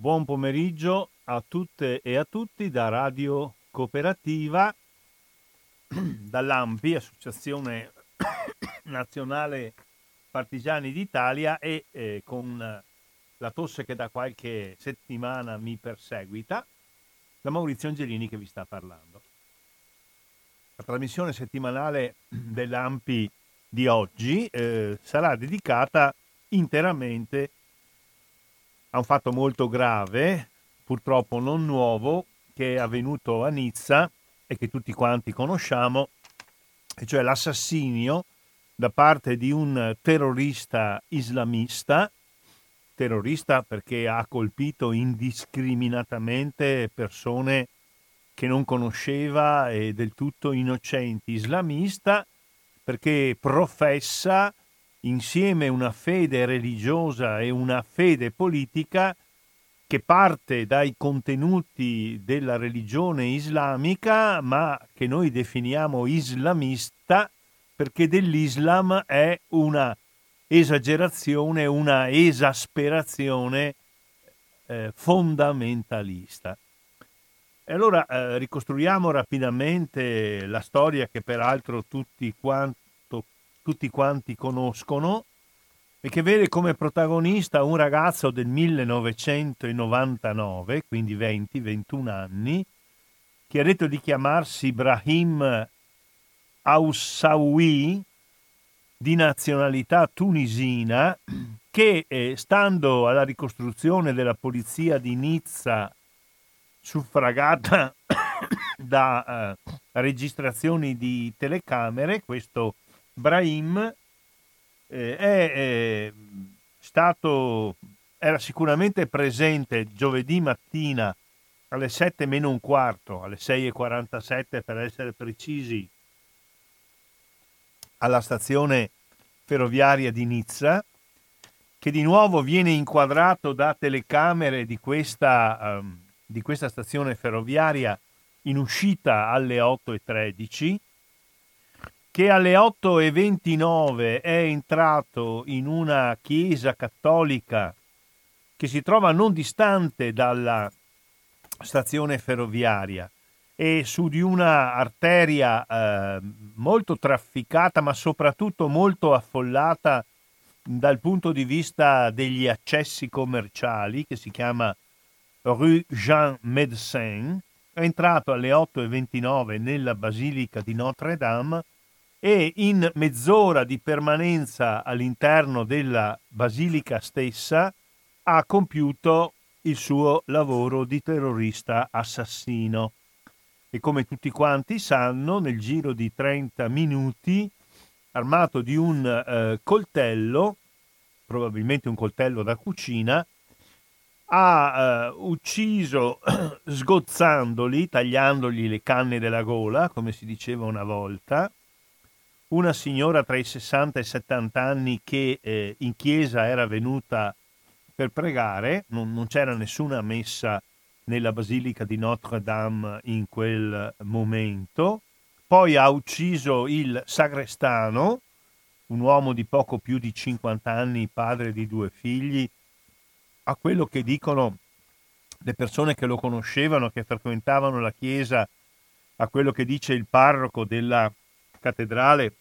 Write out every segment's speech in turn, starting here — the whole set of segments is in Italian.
Buon pomeriggio a tutte e a tutti da Radio Cooperativa, dall'AMPI, Associazione Nazionale Partigiani d'Italia e eh, con la tosse che da qualche settimana mi perseguita, da Maurizio Angelini che vi sta parlando. La trasmissione settimanale dell'AMPI di oggi eh, sarà dedicata interamente a un fatto molto grave, purtroppo non nuovo, che è avvenuto a Nizza e che tutti quanti conosciamo, e cioè l'assassinio da parte di un terrorista islamista, terrorista perché ha colpito indiscriminatamente persone che non conosceva e del tutto innocenti, islamista perché professa insieme una fede religiosa e una fede politica che parte dai contenuti della religione islamica, ma che noi definiamo islamista perché dell'Islam è una esagerazione, una esasperazione eh, fondamentalista. E allora eh, ricostruiamo rapidamente la storia che peraltro tutti quanti tutti quanti conoscono e che vede come protagonista un ragazzo del 1999, quindi 20-21 anni, che ha detto di chiamarsi Ibrahim Aoussaoui, di nazionalità tunisina, che eh, stando alla ricostruzione della polizia di Nizza, suffragata da eh, registrazioni di telecamere, questo Brahim eh, è eh, stato, era sicuramente presente giovedì mattina alle 7 meno un quarto, alle 6.47 per essere precisi, alla stazione ferroviaria di Nizza, che di nuovo viene inquadrato da telecamere di questa, um, di questa stazione ferroviaria in uscita alle 8.13 che alle 8.29 è entrato in una chiesa cattolica che si trova non distante dalla stazione ferroviaria. E su di una arteria eh, molto trafficata ma soprattutto molto affollata dal punto di vista degli accessi commerciali che si chiama Rue Jean Médecin. È entrato alle 8.29 nella basilica di Notre Dame e in mezz'ora di permanenza all'interno della basilica stessa ha compiuto il suo lavoro di terrorista assassino. E come tutti quanti sanno, nel giro di 30 minuti, armato di un eh, coltello, probabilmente un coltello da cucina, ha eh, ucciso sgozzandoli, tagliandogli le canne della gola, come si diceva una volta, una signora tra i 60 e i 70 anni che eh, in chiesa era venuta per pregare, non, non, c'era nessuna messa nella basilica di Notre Dame in quel momento, poi ha ucciso il sagrestano, un uomo di poco più di 50 anni, padre di due figli, a quello che dicono le persone che lo conoscevano, che frequentavano la chiesa, a quello che dice il parroco della cattedrale,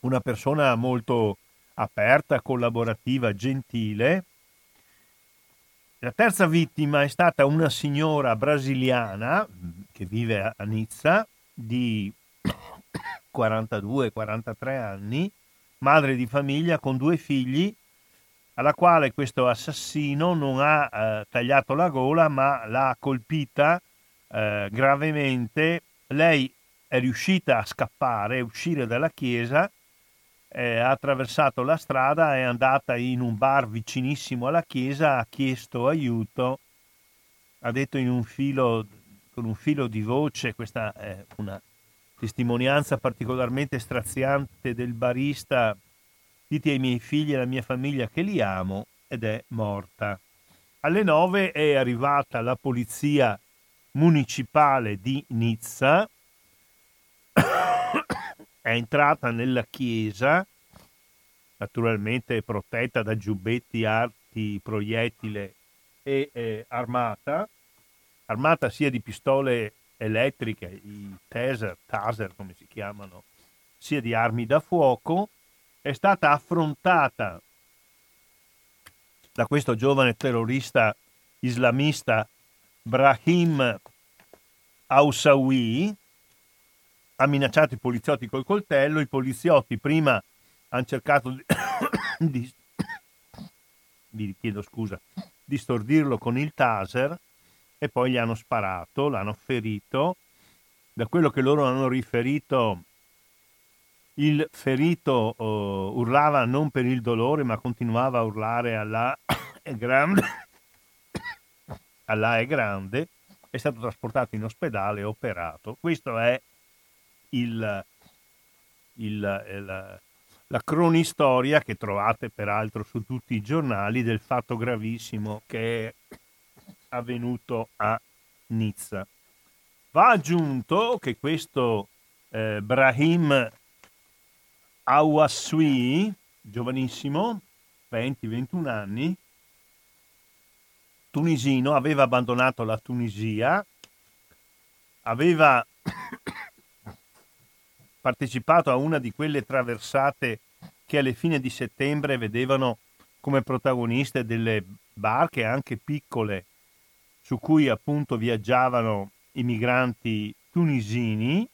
una persona molto aperta, collaborativa, gentile. La terza vittima è stata una signora brasiliana che vive a Nizza di 42-43 anni, madre di famiglia con due figli, alla quale questo assassino non ha eh, tagliato la gola ma l'ha colpita eh, gravemente. Lei è riuscita a scappare, a uscire dalla chiesa eh, ha attraversato la strada, è andata in un bar vicinissimo alla chiesa, ha chiesto aiuto, ha detto un filo, con un filo di voce, questa è una testimonianza particolarmente straziante del barista, dite ai miei figli e alla mia famiglia che li amo ed è morta. Alle nove è arrivata la polizia municipale di Nizza è entrata nella chiesa, naturalmente protetta da giubbetti, arti, proiettile e eh, armata, armata sia di pistole elettriche, i taser, taser come si chiamano, sia di armi da fuoco, è stata affrontata da questo giovane terrorista islamista Brahim Aousawi, ha minacciato i poliziotti col coltello, i poliziotti prima hanno cercato di, di vi chiedo scusa, di stordirlo con il taser e poi gli hanno sparato, l'hanno ferito. Da quello che loro hanno riferito, il ferito uh, urlava non per il dolore, ma continuava a urlare Allah è grande, Allah è grande, è stato trasportato in ospedale e operato. Questo è il, il, il la cronistoria che trovate peraltro su tutti i giornali del fatto gravissimo che è avvenuto a Nizza. Va aggiunto che questo eh, Brahim Awassui, giovanissimo, 20-21 anni, tunisino, aveva abbandonato la Tunisia, aveva partecipato a una di quelle traversate che alle fine di settembre vedevano come protagoniste delle barche anche piccole su cui appunto viaggiavano i migranti tunisini.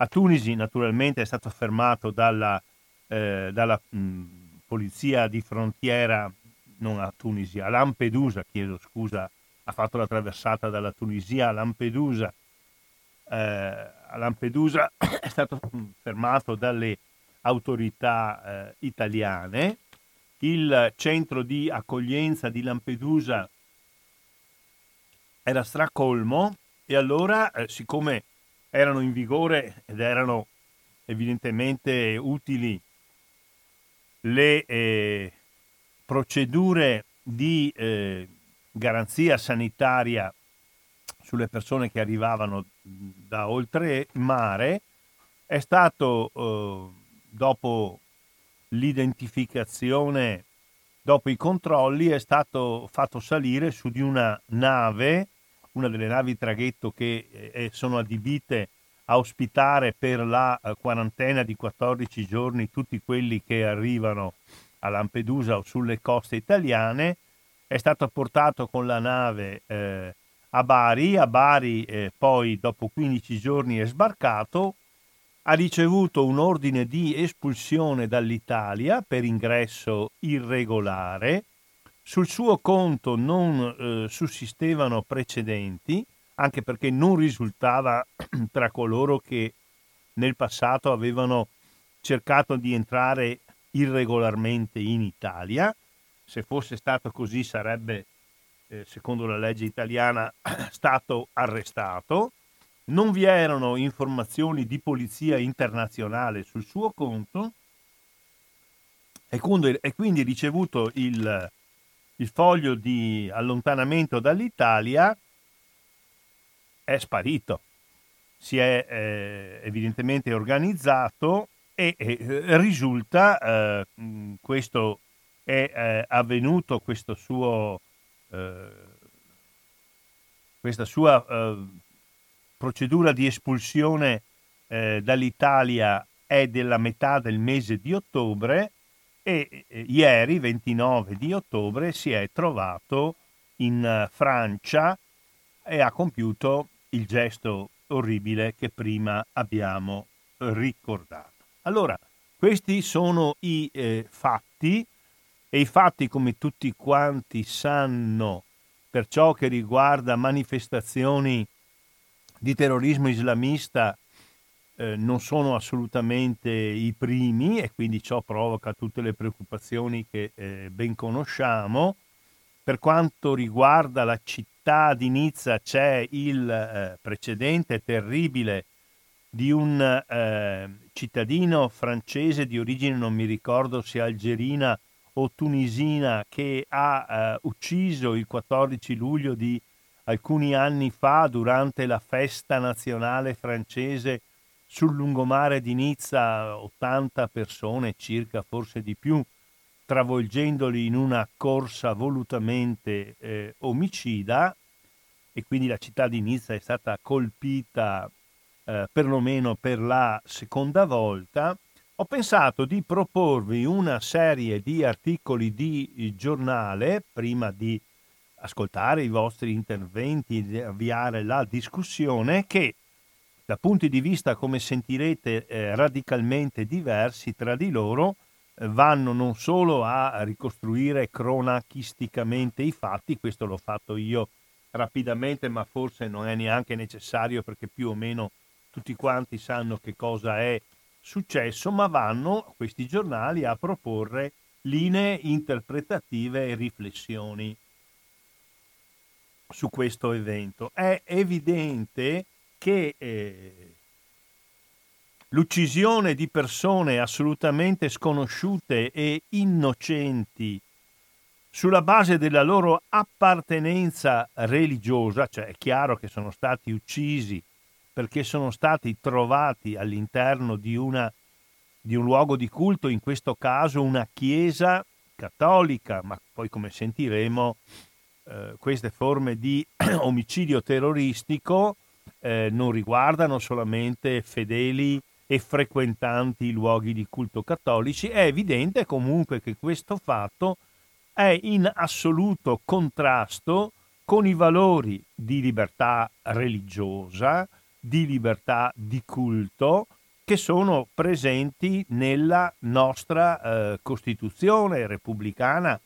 A Tunisi naturalmente è stato fermato dalla, eh, dalla mh, polizia di frontiera, non a Tunisi, a Lampedusa, chiedo scusa, ha fatto la traversata dalla Tunisia a Lampedusa eh, a Lampedusa è stato fermato dalle autorità eh, italiane. Il centro di accoglienza di Lampedusa era stracolmo e allora, eh, siccome erano in vigore ed erano evidentemente utili le eh, procedure di eh, garanzia sanitaria sulle persone che arrivavano da oltre mare è stato eh, dopo l'identificazione, dopo i controlli, è stato fatto salire su di una nave, una delle navi traghetto che eh, sono adibite a ospitare per la eh, quarantena di 14 giorni tutti quelli che arrivano a Lampedusa o sulle coste italiane. È stato portato con la nave eh, a Bari, a Bari eh, poi dopo 15 giorni è sbarcato, ha ricevuto un ordine di espulsione dall'Italia per ingresso irregolare, sul suo conto non eh, sussistevano precedenti, anche perché non risultava tra coloro che nel passato avevano cercato di entrare irregolarmente in Italia. Se fosse stato così sarebbe eh, secondo la legge italiana, stato arrestato. Non vi erano informazioni di polizia internazionale sul suo conto e quindi, e ricevuto il, il foglio di allontanamento dall'Italia è sparito. Si è eh, evidentemente organizzato e, e risulta, eh, questo è eh, avvenuto, questo suo eh, questa sua eh, procedura di espulsione eh, dall'Italia è della metà del mese di ottobre e eh, ieri, 29 di ottobre, si è trovato in eh, Francia e ha compiuto il gesto orribile che prima abbiamo ricordato. Allora, questi sono i eh, fatti e i fatti, come tutti quanti sanno, per ciò che riguarda manifestazioni di terrorismo islamista, eh, non sono assolutamente i primi e quindi ciò provoca tutte le preoccupazioni che eh, ben conosciamo. Per quanto riguarda la città di Nizza c'è il eh, precedente terribile di un eh, cittadino francese di origine, non mi ricordo se algerina o tunisina che ha eh, ucciso il 14 luglio di alcuni anni fa durante la festa nazionale francese sul lungomare di Nizza 80 persone circa, forse di più, travolgendoli in una corsa volutamente eh, omicida. E quindi la città di Nizza è stata colpita eh, perlomeno per la seconda volta, ho pensato di proporvi una serie di articoli di giornale prima di ascoltare i vostri interventi, di avviare la discussione che da punti di vista, come sentirete, eh, radicalmente diversi tra di loro, eh, vanno non solo a ricostruire cronachisticamente i fatti, questo l'ho fatto io rapidamente, ma forse non è neanche necessario perché più o meno tutti quanti sanno che cosa è successo, ma vanno questi giornali a proporre linee interpretative e riflessioni su questo evento. È evidente che eh, l'uccisione di persone assolutamente sconosciute e innocenti sulla base della loro appartenenza religiosa, cioè è chiaro che sono stati uccisi perché sono stati trovati all'interno di, una, di un luogo di culto, in questo caso una chiesa cattolica, ma poi come sentiremo eh, queste forme di omicidio terroristico eh, non riguardano solamente fedeli e frequentanti i luoghi di culto cattolici, è evidente comunque che questo fatto è in assoluto contrasto con i valori di libertà religiosa, di libertà di culto che sono presenti nella nostra eh, Costituzione repubblicana,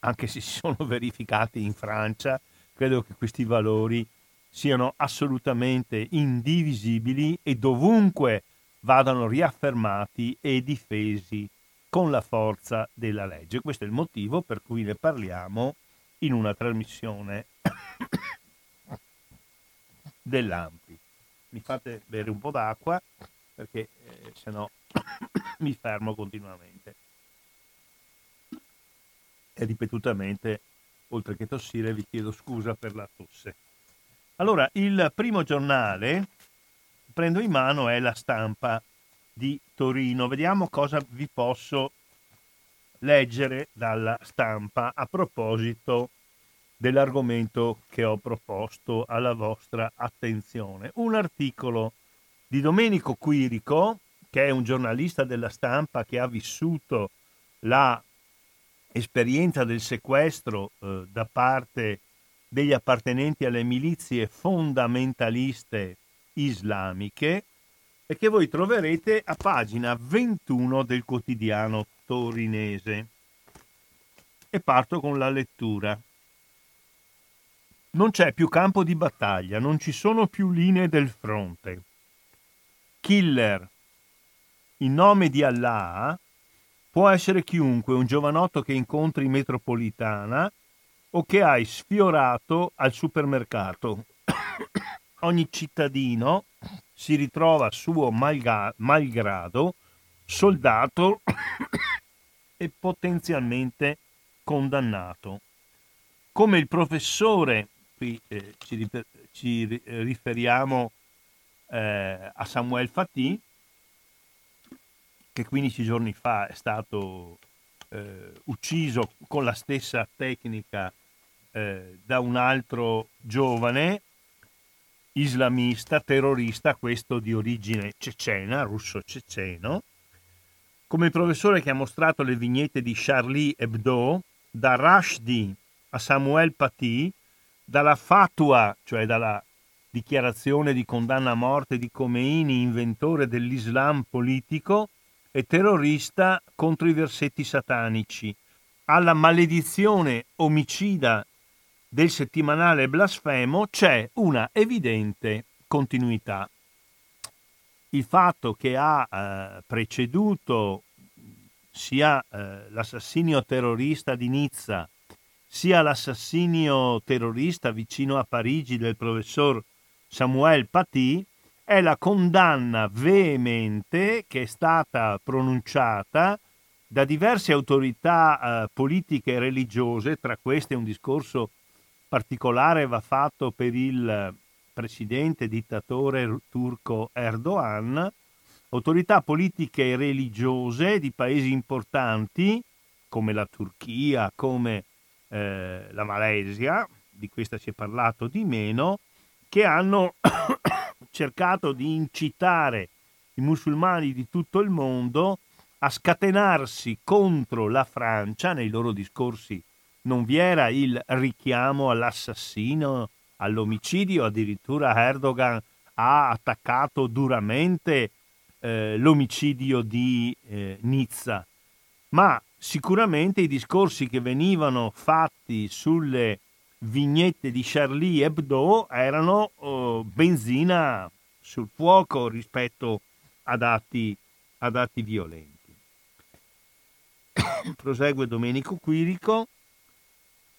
anche se si sono verificati in Francia, credo che questi valori siano assolutamente indivisibili e dovunque vadano riaffermati e difesi con la forza della legge. Questo è il motivo per cui ne parliamo in una trasmissione dell'AMPI mi fate bere un po' d'acqua perché eh, se no mi fermo continuamente. E ripetutamente, oltre che tossire, vi chiedo scusa per la tosse. Allora, il primo giornale prendo in mano è la stampa di Torino. Vediamo cosa vi posso leggere dalla stampa a proposito dell'argomento che ho proposto alla vostra attenzione. Un articolo di Domenico Quirico, che è un giornalista della stampa che ha vissuto la esperienza del sequestro eh, da parte degli appartenenti alle milizie fondamentaliste islamiche e che voi troverete a pagina 21 del quotidiano torinese. E parto con la lettura. Non c'è più campo di battaglia, non ci sono più linee del fronte. Killer, in nome di Allah, può essere chiunque, un giovanotto che incontri in metropolitana o che hai sfiorato al supermercato. Ogni cittadino si ritrova suo malga- malgrado soldato e potenzialmente condannato. Come il professore qui eh, ci, rifer- ci, riferiamo eh, a Samuel Fatih, che 15 giorni fa è stato eh, ucciso con la stessa tecnica eh, da un altro giovane islamista, terrorista, questo di origine cecena, russo-ceceno, come professore che ha mostrato le vignette di Charlie Hebdo, da Rushdie a Samuel Paty dalla fatua, cioè dalla dichiarazione di condanna a morte di Khomeini, inventore dell'Islam politico e terrorista contro i versetti satanici, alla maledizione omicida del settimanale blasfemo c'è una evidente continuità. Il fatto che ha eh, preceduto sia eh, l'assassinio terrorista di Nizza sia l'assassinio terrorista vicino a Parigi del professor Samuel Paty è la condanna veemente che è stata pronunciata da diverse autorità eh, politiche e religiose, tra queste un discorso particolare va fatto per il presidente dittatore turco Erdogan, autorità politiche e religiose di paesi importanti come la Turchia, come eh, la Malesia, di questa si è parlato di meno, che hanno cercato di incitare i musulmani di tutto il mondo a scatenarsi contro la Francia. Nei loro discorsi non vi era il richiamo all'assassino, all'omicidio, addirittura Erdogan ha attaccato duramente eh, l'omicidio di eh, Nizza, ma sicuramente i discorsi che venivano fatti sulle vignette di Charlie Hebdo erano oh, benzina sul fuoco rispetto ad atti, ad atti violenti. Prosegue Domenico Quirico.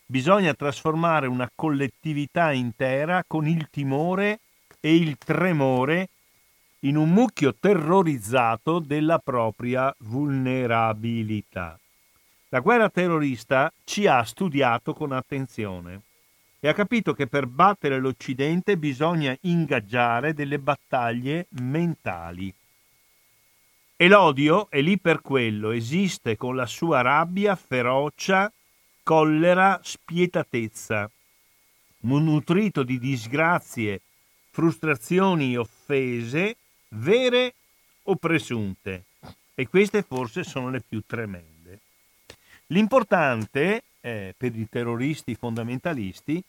Bisogna trasformare una collettività intera con il timore e il tremore in un mucchio terrorizzato della propria vulnerabilità. La guerra terrorista ci ha studiato con attenzione e ha capito che per battere l'Occidente bisogna ingaggiare delle battaglie mentali. E l'odio è lì per quello, esiste con la sua rabbia, ferocia, collera, spietatezza, nutrito di disgrazie, frustrazioni, offese, vere o presunte. E queste forse sono le più tremende. L'importante eh, per i terroristi fondamentalisti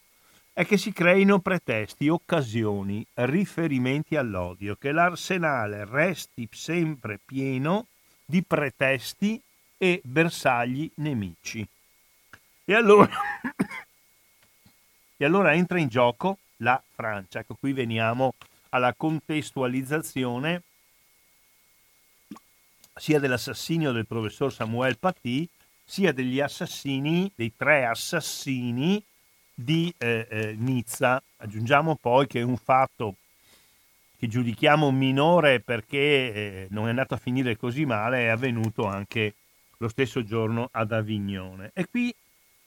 è che si creino pretesti, occasioni, riferimenti all'odio, che l'arsenale resti sempre pieno di pretesti e bersagli nemici. E allora, e allora entra in gioco la Francia. Ecco, qui veniamo alla contestualizzazione sia dell'assassinio del professor Samuel Paty, sia degli assassini, dei tre assassini di eh, eh, Nizza. Aggiungiamo poi che è un fatto che giudichiamo minore perché eh, non è andato a finire così male, è avvenuto anche lo stesso giorno ad Avignone. E qui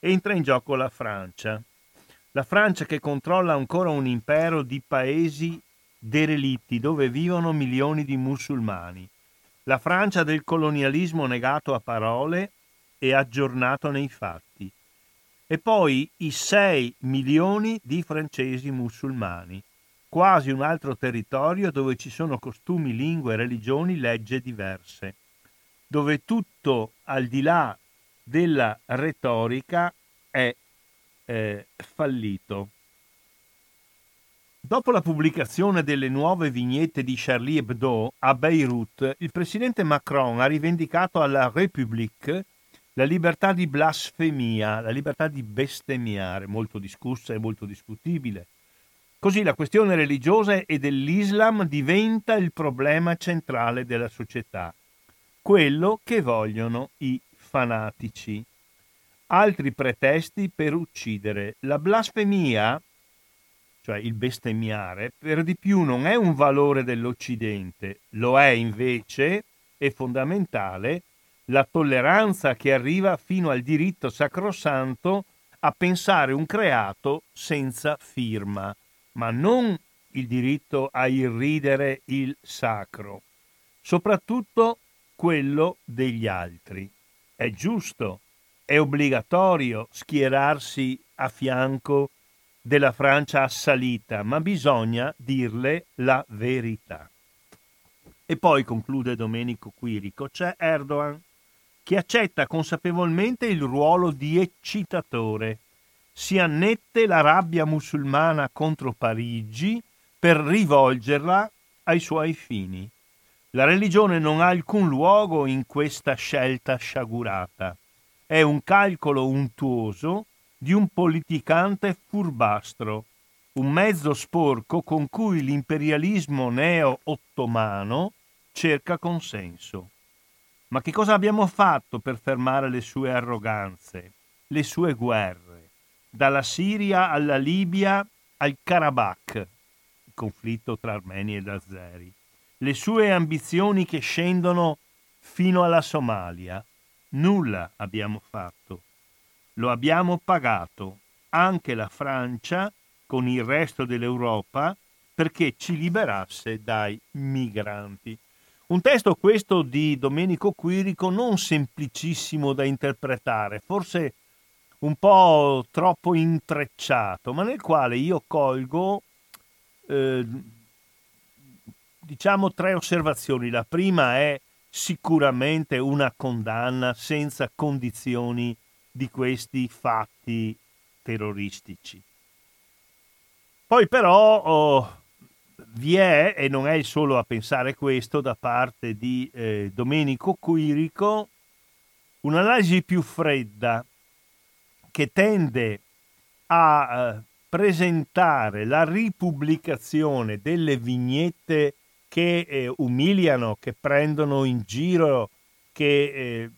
entra in gioco la Francia. La Francia che controlla ancora un impero di paesi derelitti dove vivono milioni di musulmani. La Francia del colonialismo negato a parole e aggiornato nei fatti. E poi i 6 milioni di francesi musulmani, quasi un altro territorio dove ci sono costumi, lingue, religioni, leggi diverse, dove tutto al di là della retorica è eh, fallito. Dopo la pubblicazione delle nuove vignette di Charlie Hebdo a Beirut, il presidente Macron ha rivendicato alla République la libertà di blasfemia, la libertà di bestemmiare, molto discussa e molto discutibile. Così la questione religiosa e dell'Islam diventa il problema centrale della società, quello che vogliono i fanatici. Altri pretesti per uccidere. La blasfemia cioè il bestemmiare, per di più non è un valore dell'Occidente, lo è invece, è fondamentale, la tolleranza che arriva fino al diritto sacrosanto a pensare un creato senza firma, ma non il diritto a irridere il sacro, soprattutto quello degli altri. È giusto, è obbligatorio schierarsi a fianco della Francia assalita, ma bisogna dirle la verità. E poi conclude Domenico Quirico, c'è Erdogan che accetta consapevolmente il ruolo di eccitatore, si annette la rabbia musulmana contro Parigi per rivolgerla ai suoi fini. La religione non ha alcun luogo in questa scelta sciagurata. È un calcolo untuoso di un politicante furbastro, un mezzo sporco con cui l'imperialismo neo-ottomano cerca consenso. Ma che cosa abbiamo fatto per fermare le sue arroganze, le sue guerre, dalla Siria alla Libia al Karabakh, il conflitto tra armeni ed azeri, le sue ambizioni che scendono fino alla Somalia? Nulla abbiamo fatto lo abbiamo pagato anche la Francia con il resto dell'Europa perché ci liberasse dai migranti. Un testo questo di Domenico Quirico non semplicissimo da interpretare, forse un po' troppo intrecciato, ma nel quale io colgo eh, diciamo tre osservazioni. La prima è sicuramente una condanna senza condizioni di questi fatti terroristici. Poi però oh, vi è, e non è solo a pensare questo, da parte di eh, Domenico Quirico, un'analisi più fredda che tende a eh, presentare la ripubblicazione delle vignette che eh, umiliano, che prendono in giro, che eh,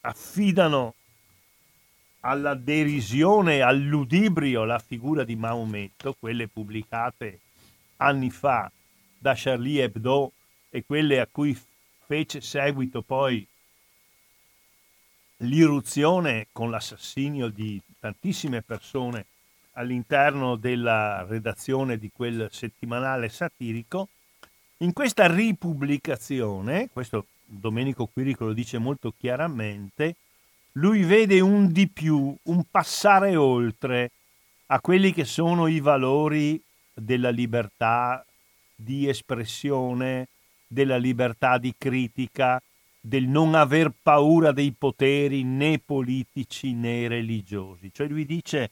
affidano alla derisione, al ludibrio la figura di Maometto, quelle pubblicate anni fa da Charlie Hebdo e quelle a cui fece seguito poi l'irruzione con l'assassinio di tantissime persone all'interno della redazione di quel settimanale satirico, in questa ripubblicazione, questo Domenico Quirico lo dice molto chiaramente, lui vede un di più, un passare oltre a quelli che sono i valori della libertà di espressione, della libertà di critica, del non aver paura dei poteri né politici né religiosi. Cioè lui dice,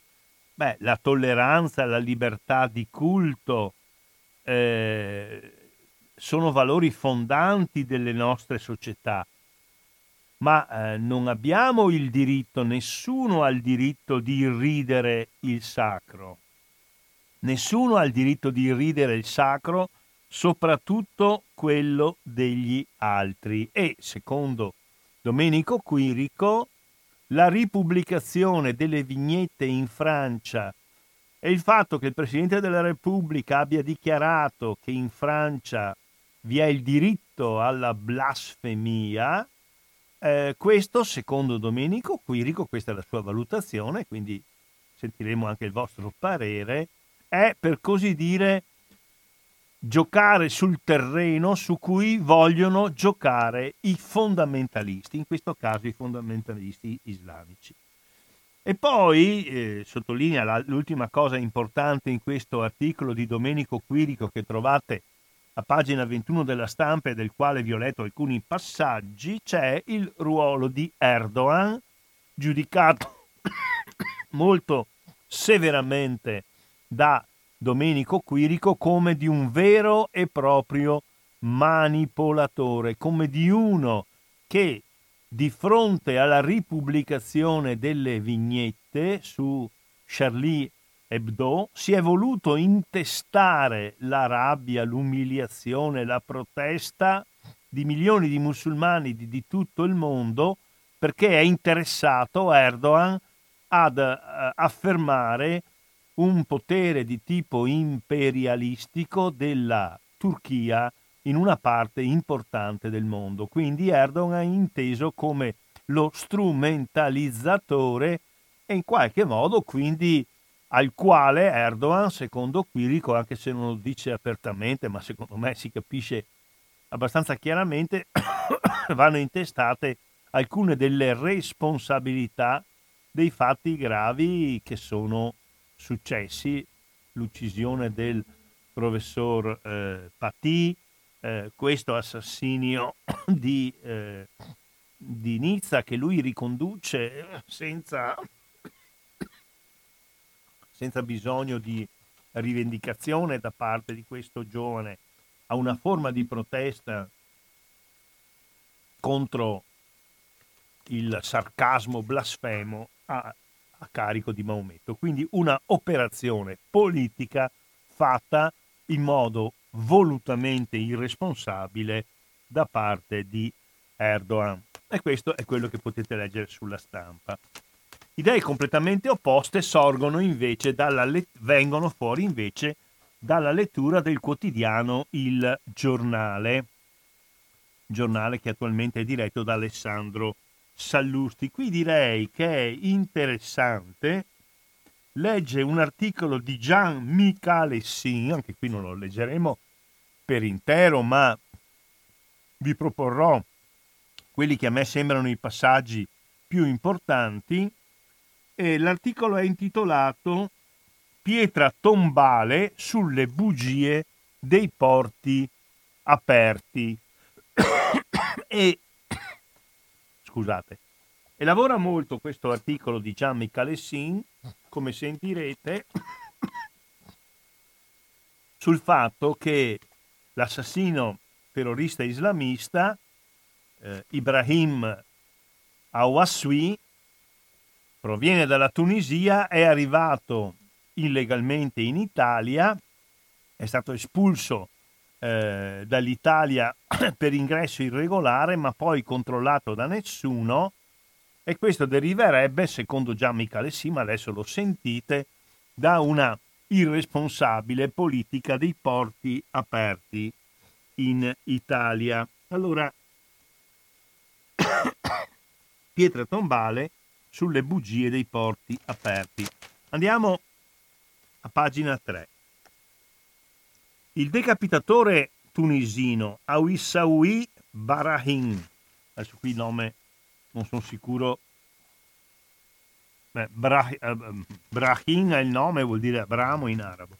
beh, la tolleranza, la libertà di culto eh, sono valori fondanti delle nostre società ma eh, non abbiamo il diritto, nessuno ha il diritto di irridere il sacro. Nessuno ha il diritto di irridere il sacro, soprattutto quello degli altri. E, secondo Domenico Quirico, la ripubblicazione delle vignette in Francia e il fatto che il Presidente della Repubblica abbia dichiarato che in Francia vi è il diritto alla blasfemia, eh, questo, secondo Domenico Quirico, questa è la sua valutazione, quindi sentiremo anche il vostro parere, è per così dire giocare sul terreno su cui vogliono giocare i fondamentalisti, in questo caso i fondamentalisti islamici. E poi eh, sottolinea la, l'ultima cosa importante in questo articolo di Domenico Quirico che trovate a pagina 21 della stampa e del quale vi ho letto alcuni passaggi, c'è il ruolo di Erdogan, giudicato molto severamente da Domenico Quirico come di un vero e proprio manipolatore, come di uno che di fronte alla ripubblicazione delle vignette su Charlie Hebdo si è voluto intestare la rabbia, l'umiliazione, la protesta di milioni di musulmani di, di tutto il mondo perché è interessato Erdogan ad uh, affermare un potere di tipo imperialistico della Turchia in una parte importante del mondo. Quindi Erdogan è inteso come lo strumentalizzatore e in qualche modo quindi al quale Erdogan, secondo Quirico, anche se non lo dice apertamente, ma secondo me si capisce abbastanza chiaramente, vanno intestate alcune delle responsabilità dei fatti gravi che sono successi, l'uccisione del professor eh, Paty, eh, questo assassinio di, eh, di Nizza che lui riconduce senza senza bisogno di rivendicazione da parte di questo giovane a una forma di protesta contro il sarcasmo blasfemo a, a carico di Maometto. Quindi una operazione politica fatta in modo volutamente irresponsabile da parte di Erdogan. E questo è quello che potete leggere sulla stampa. Idee completamente opposte let- vengono fuori invece dalla lettura del quotidiano Il Giornale, giornale che attualmente è diretto da Alessandro Sallusti. Qui direi che è interessante legge un articolo di Gian Michalessin, anche qui non lo leggeremo per intero, ma vi proporrò quelli che a me sembrano i passaggi più importanti. E l'articolo è intitolato Pietra tombale sulle bugie dei porti aperti. e scusate, e lavora molto questo articolo di Gianni Calessin, come sentirete, sul fatto che l'assassino terrorista islamista eh, Ibrahim Awaswi proviene dalla Tunisia, è arrivato illegalmente in Italia, è stato espulso eh, dall'Italia per ingresso irregolare, ma poi controllato da nessuno e questo deriverebbe, secondo Gian Michele Sima, adesso lo sentite, da una irresponsabile politica dei porti aperti in Italia. Allora, pietra tombale sulle bugie dei porti aperti. Andiamo a pagina 3. Il decapitatore tunisino Awissaoui Barahin, adesso qui il nome non sono sicuro. Beh, Brah- eh, Brahim è il nome, vuol dire Abramo in arabo.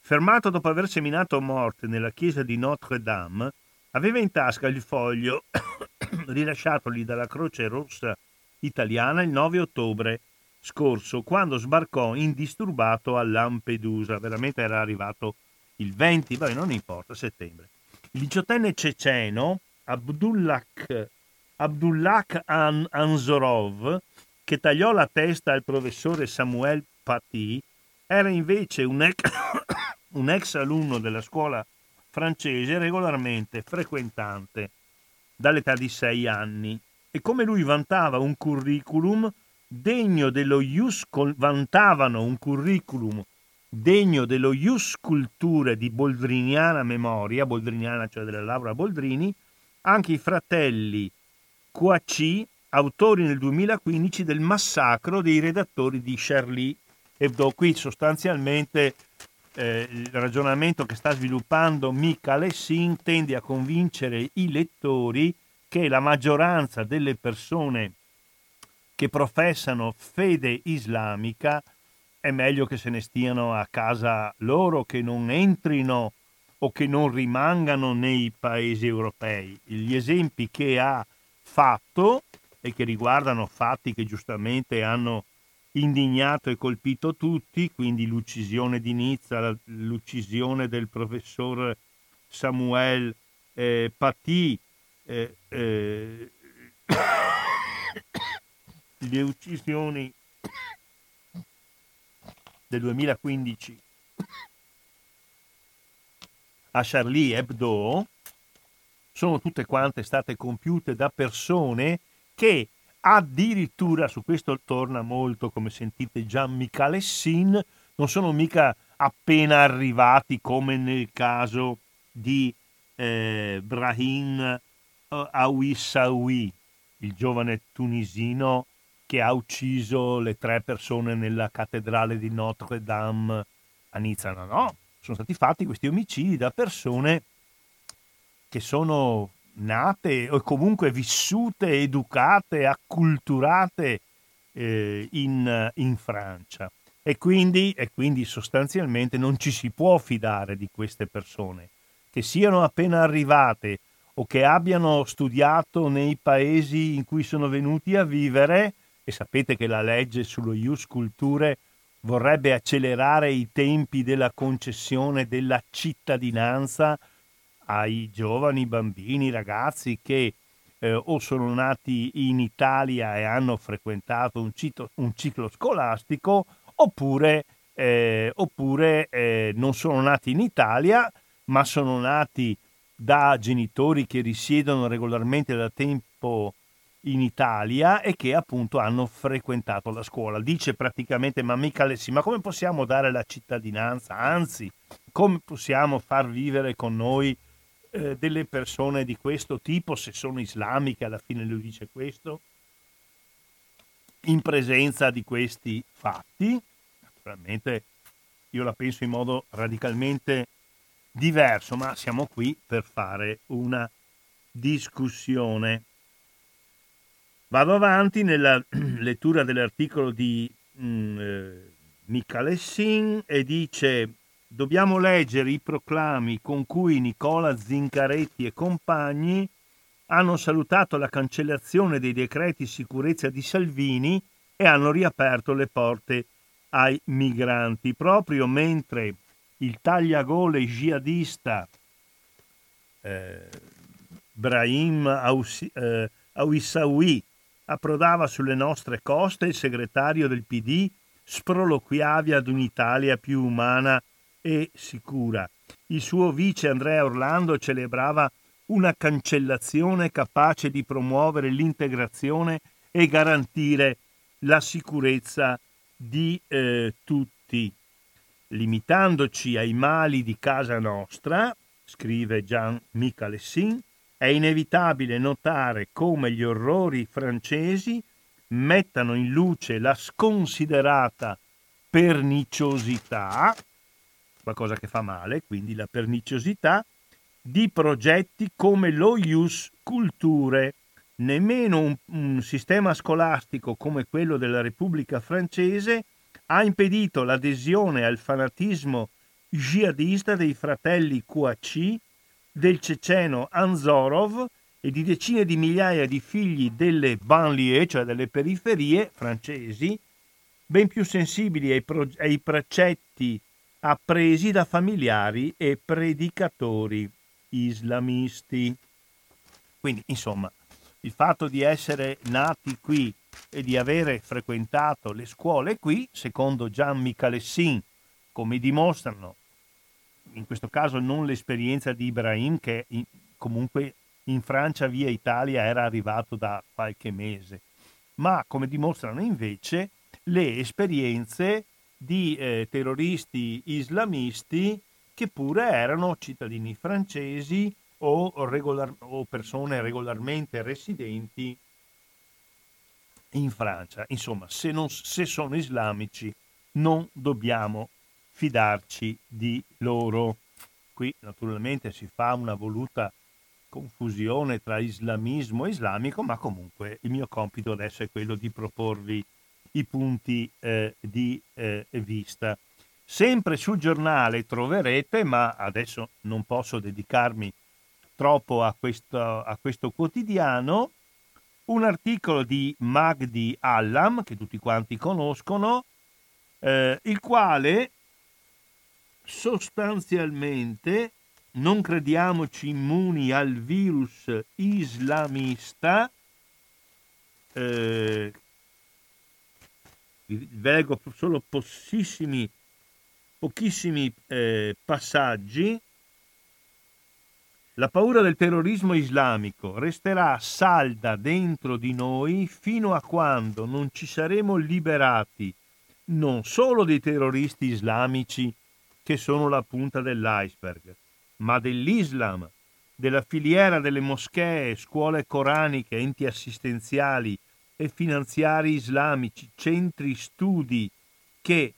Fermato dopo aver seminato morte nella chiesa di Notre-Dame, aveva in tasca il foglio rilasciatogli dalla Croce Rossa italiana il 9 ottobre scorso, quando sbarcò indisturbato a Lampedusa. Veramente era arrivato il 20, beh, non importa, settembre. Il diciottenne ceceno Abdullah Abdullah An- Anzorov, che tagliò la testa al professore Samuel Paty, era invece un ex, un ex alunno della scuola francese regolarmente frequentante dall'età di sei anni e come lui vantava un curriculum degno dello ius vantavano un curriculum degno dello ius culture di boldriniana memoria, boldriniana cioè della Laura Boldrini, anche i fratelli QAC, autori nel 2015 del massacro dei redattori di Charlie Hebdo. Qui sostanzialmente eh, il ragionamento che sta sviluppando Michele Sin tende a convincere i lettori che la maggioranza delle persone che professano fede islamica è meglio che se ne stiano a casa loro, che non entrino o che non rimangano nei paesi europei. Gli esempi che ha fatto e che riguardano fatti che giustamente hanno indignato e colpito tutti, quindi l'uccisione di Nizza, l'uccisione del professor Samuel eh, Paty, eh, eh, le uccisioni del 2015 a Charlie Hebdo, sono tutte quante state compiute da persone che addirittura, su questo torna molto, come sentite, Gian Michele Sin, non sono mica appena arrivati come nel caso di eh, Brahim eh, Awissaoui, il giovane tunisino che ha ucciso le tre persone nella cattedrale di Notre Dame a Nizza. No, no, sono stati fatti questi omicidi da persone che sono nate o comunque vissute, educate, acculturate eh, in, in, Francia. E quindi, e quindi sostanzialmente non ci si può fidare di queste persone, che siano appena arrivate o che abbiano studiato nei paesi in cui sono venuti a vivere, e sapete che la legge sullo Ius Culture vorrebbe accelerare i tempi della concessione della cittadinanza ai giovani bambini, ragazzi che eh, o sono nati in Italia e hanno frequentato un, cito, un ciclo scolastico oppure, eh, oppure eh, non sono nati in Italia ma sono nati da genitori che risiedono regolarmente da tempo in Italia e che appunto hanno frequentato la scuola. Dice praticamente ma mica Alessi, ma come possiamo dare la cittadinanza? Anzi, come possiamo far vivere con noi eh, delle persone di questo tipo, se sono islamiche, alla fine lui dice questo, in presenza di questi fatti? Naturalmente io la penso in modo radicalmente diverso, ma siamo qui per fare una discussione. Vado avanti nella lettura dell'articolo di mm, eh, Michalessin e dice dobbiamo leggere i proclami con cui Nicola Zincaretti e compagni hanno salutato la cancellazione dei decreti sicurezza di Salvini e hanno riaperto le porte ai migranti, proprio mentre il tagliagole jihadista eh, Brahim Aus- eh, Awissawi approdava sulle nostre coste, il segretario del PD sproloquiava ad un'Italia più umana e sicura. Il suo vice Andrea Orlando celebrava una cancellazione capace di promuovere l'integrazione e garantire la sicurezza di eh, tutti. Limitandoci ai mali di casa nostra, scrive Jean Michalessin, è inevitabile notare come gli orrori francesi mettano in luce la sconsiderata perniciosità, qualcosa che fa male, quindi la perniciosità, di progetti come lo Ius Culture. Nemmeno un, un sistema scolastico come quello della Repubblica francese ha impedito l'adesione al fanatismo jihadista dei fratelli QAC, del ceceno Anzorov e di decine di migliaia di figli delle banlieue, cioè delle periferie francesi, ben più sensibili ai, pro- ai precetti appresi da familiari e predicatori islamisti. Quindi, insomma, il fatto di essere nati qui e di avere frequentato le scuole qui, secondo Gian Michalessin, come dimostrano in questo caso non l'esperienza di Ibrahim che in, comunque in Francia via Italia era arrivato da qualche mese, ma come dimostrano invece le esperienze di eh, terroristi islamisti che pure erano cittadini francesi o, regolar- o persone regolarmente residenti in Francia. Insomma, se, non, se sono islamici non dobbiamo fidarci di loro. Qui naturalmente si fa una voluta confusione tra islamismo e islamico, ma comunque il mio compito adesso è quello di proporvi i punti eh, di eh, vista. Sempre sul giornale troverete, ma adesso non posso dedicarmi troppo a questo, a questo quotidiano, un articolo di Magdi Allam, che tutti quanti conoscono, eh, il quale sostanzialmente non crediamoci immuni al virus islamista. Eh, vi leggo solo pochissimi, pochissimi eh, passaggi. La paura del terrorismo islamico resterà salda dentro di noi fino a quando non ci saremo liberati non solo dei terroristi islamici che sono la punta dell'iceberg, ma dell'Islam, della filiera delle moschee, scuole coraniche, enti assistenziali e finanziari islamici, centri studi che,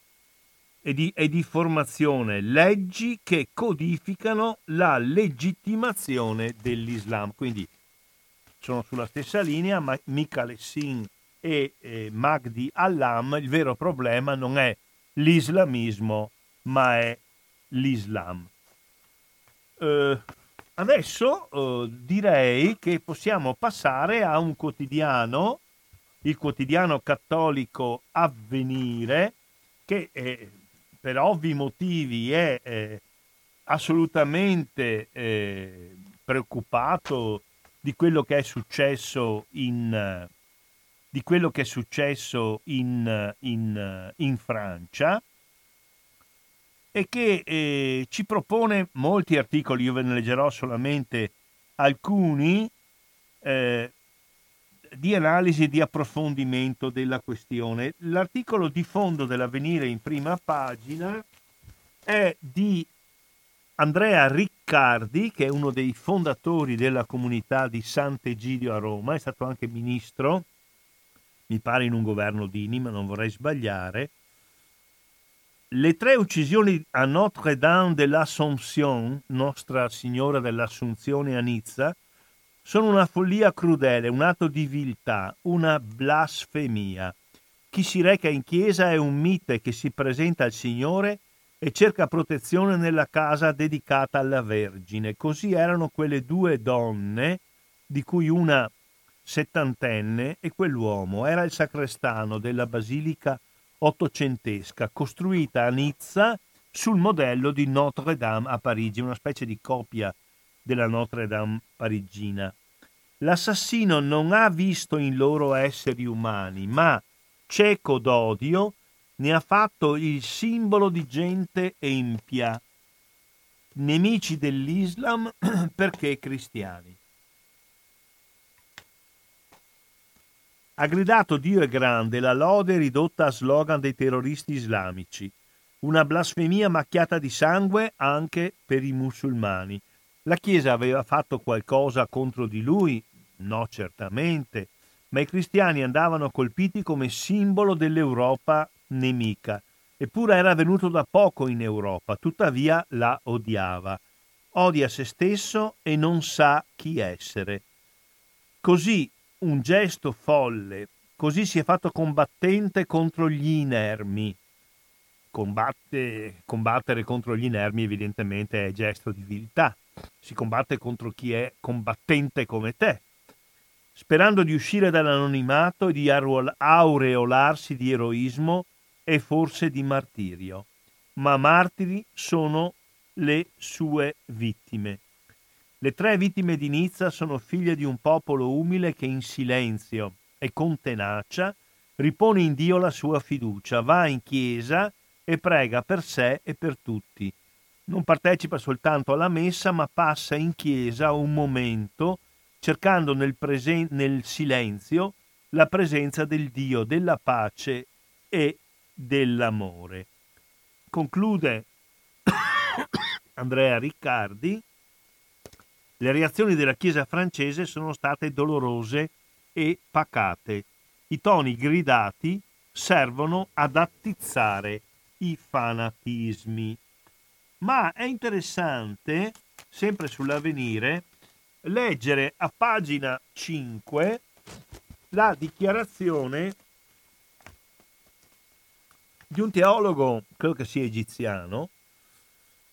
e, di, e di formazione, leggi che codificano la legittimazione dell'Islam. Quindi sono sulla stessa linea, ma Michalessin e eh, Magdi Allam, il vero problema non è l'islamismo, ma è l'Islam. Eh, adesso eh, direi che possiamo passare a un quotidiano, il quotidiano cattolico Avvenire, che per ovvi motivi è eh, assolutamente eh, preoccupato di quello che è successo in, che è successo in, in, in Francia e che eh, ci propone molti articoli, io ve ne leggerò solamente alcuni, eh, di analisi e di approfondimento della questione. L'articolo di fondo dell'avvenire in prima pagina è di Andrea Riccardi, che è uno dei fondatori della comunità di Sant'Egidio a Roma, è stato anche ministro, mi pare in un governo Dini, ma non vorrei sbagliare, le tre uccisioni a Notre-Dame de l'Assomption, Nostra Signora dell'Assunzione a Nizza, sono una follia crudele, un atto di viltà, una blasfemia. Chi si reca in chiesa è un mite che si presenta al Signore e cerca protezione nella casa dedicata alla Vergine. Così erano quelle due donne, di cui una settantenne e quell'uomo era il sacrestano della basilica ottocentesca, costruita a Nizza sul modello di Notre Dame a Parigi, una specie di copia della Notre Dame parigina. L'assassino non ha visto in loro esseri umani, ma, cieco d'odio, ne ha fatto il simbolo di gente empia, nemici dell'Islam perché cristiani. Ha gridato Dio è grande, la lode ridotta a slogan dei terroristi islamici, una blasfemia macchiata di sangue anche per i musulmani. La Chiesa aveva fatto qualcosa contro di lui? No, certamente, ma i cristiani andavano colpiti come simbolo dell'Europa nemica. Eppure era venuto da poco in Europa, tuttavia la odiava. Odia se stesso e non sa chi essere. Così un gesto folle, così si è fatto combattente contro gli inermi. Combatte, combattere contro gli inermi evidentemente è gesto di viltà. Si combatte contro chi è combattente come te. Sperando di uscire dall'anonimato e di aureolarsi di eroismo, e forse di martirio, ma martiri sono le sue vittime. Le tre vittime di Nizza sono figlie di un popolo umile che in silenzio e con tenacia ripone in Dio la sua fiducia, va in chiesa e prega per sé e per tutti. Non partecipa soltanto alla messa, ma passa in chiesa un momento cercando nel, presen- nel silenzio la presenza del Dio della pace e dell'amore. Conclude Andrea Riccardi, le reazioni della Chiesa francese sono state dolorose e pacate. I toni gridati servono ad attizzare i fanatismi. Ma è interessante, sempre sull'avvenire, leggere a pagina 5 la dichiarazione di un teologo, credo che sia egiziano,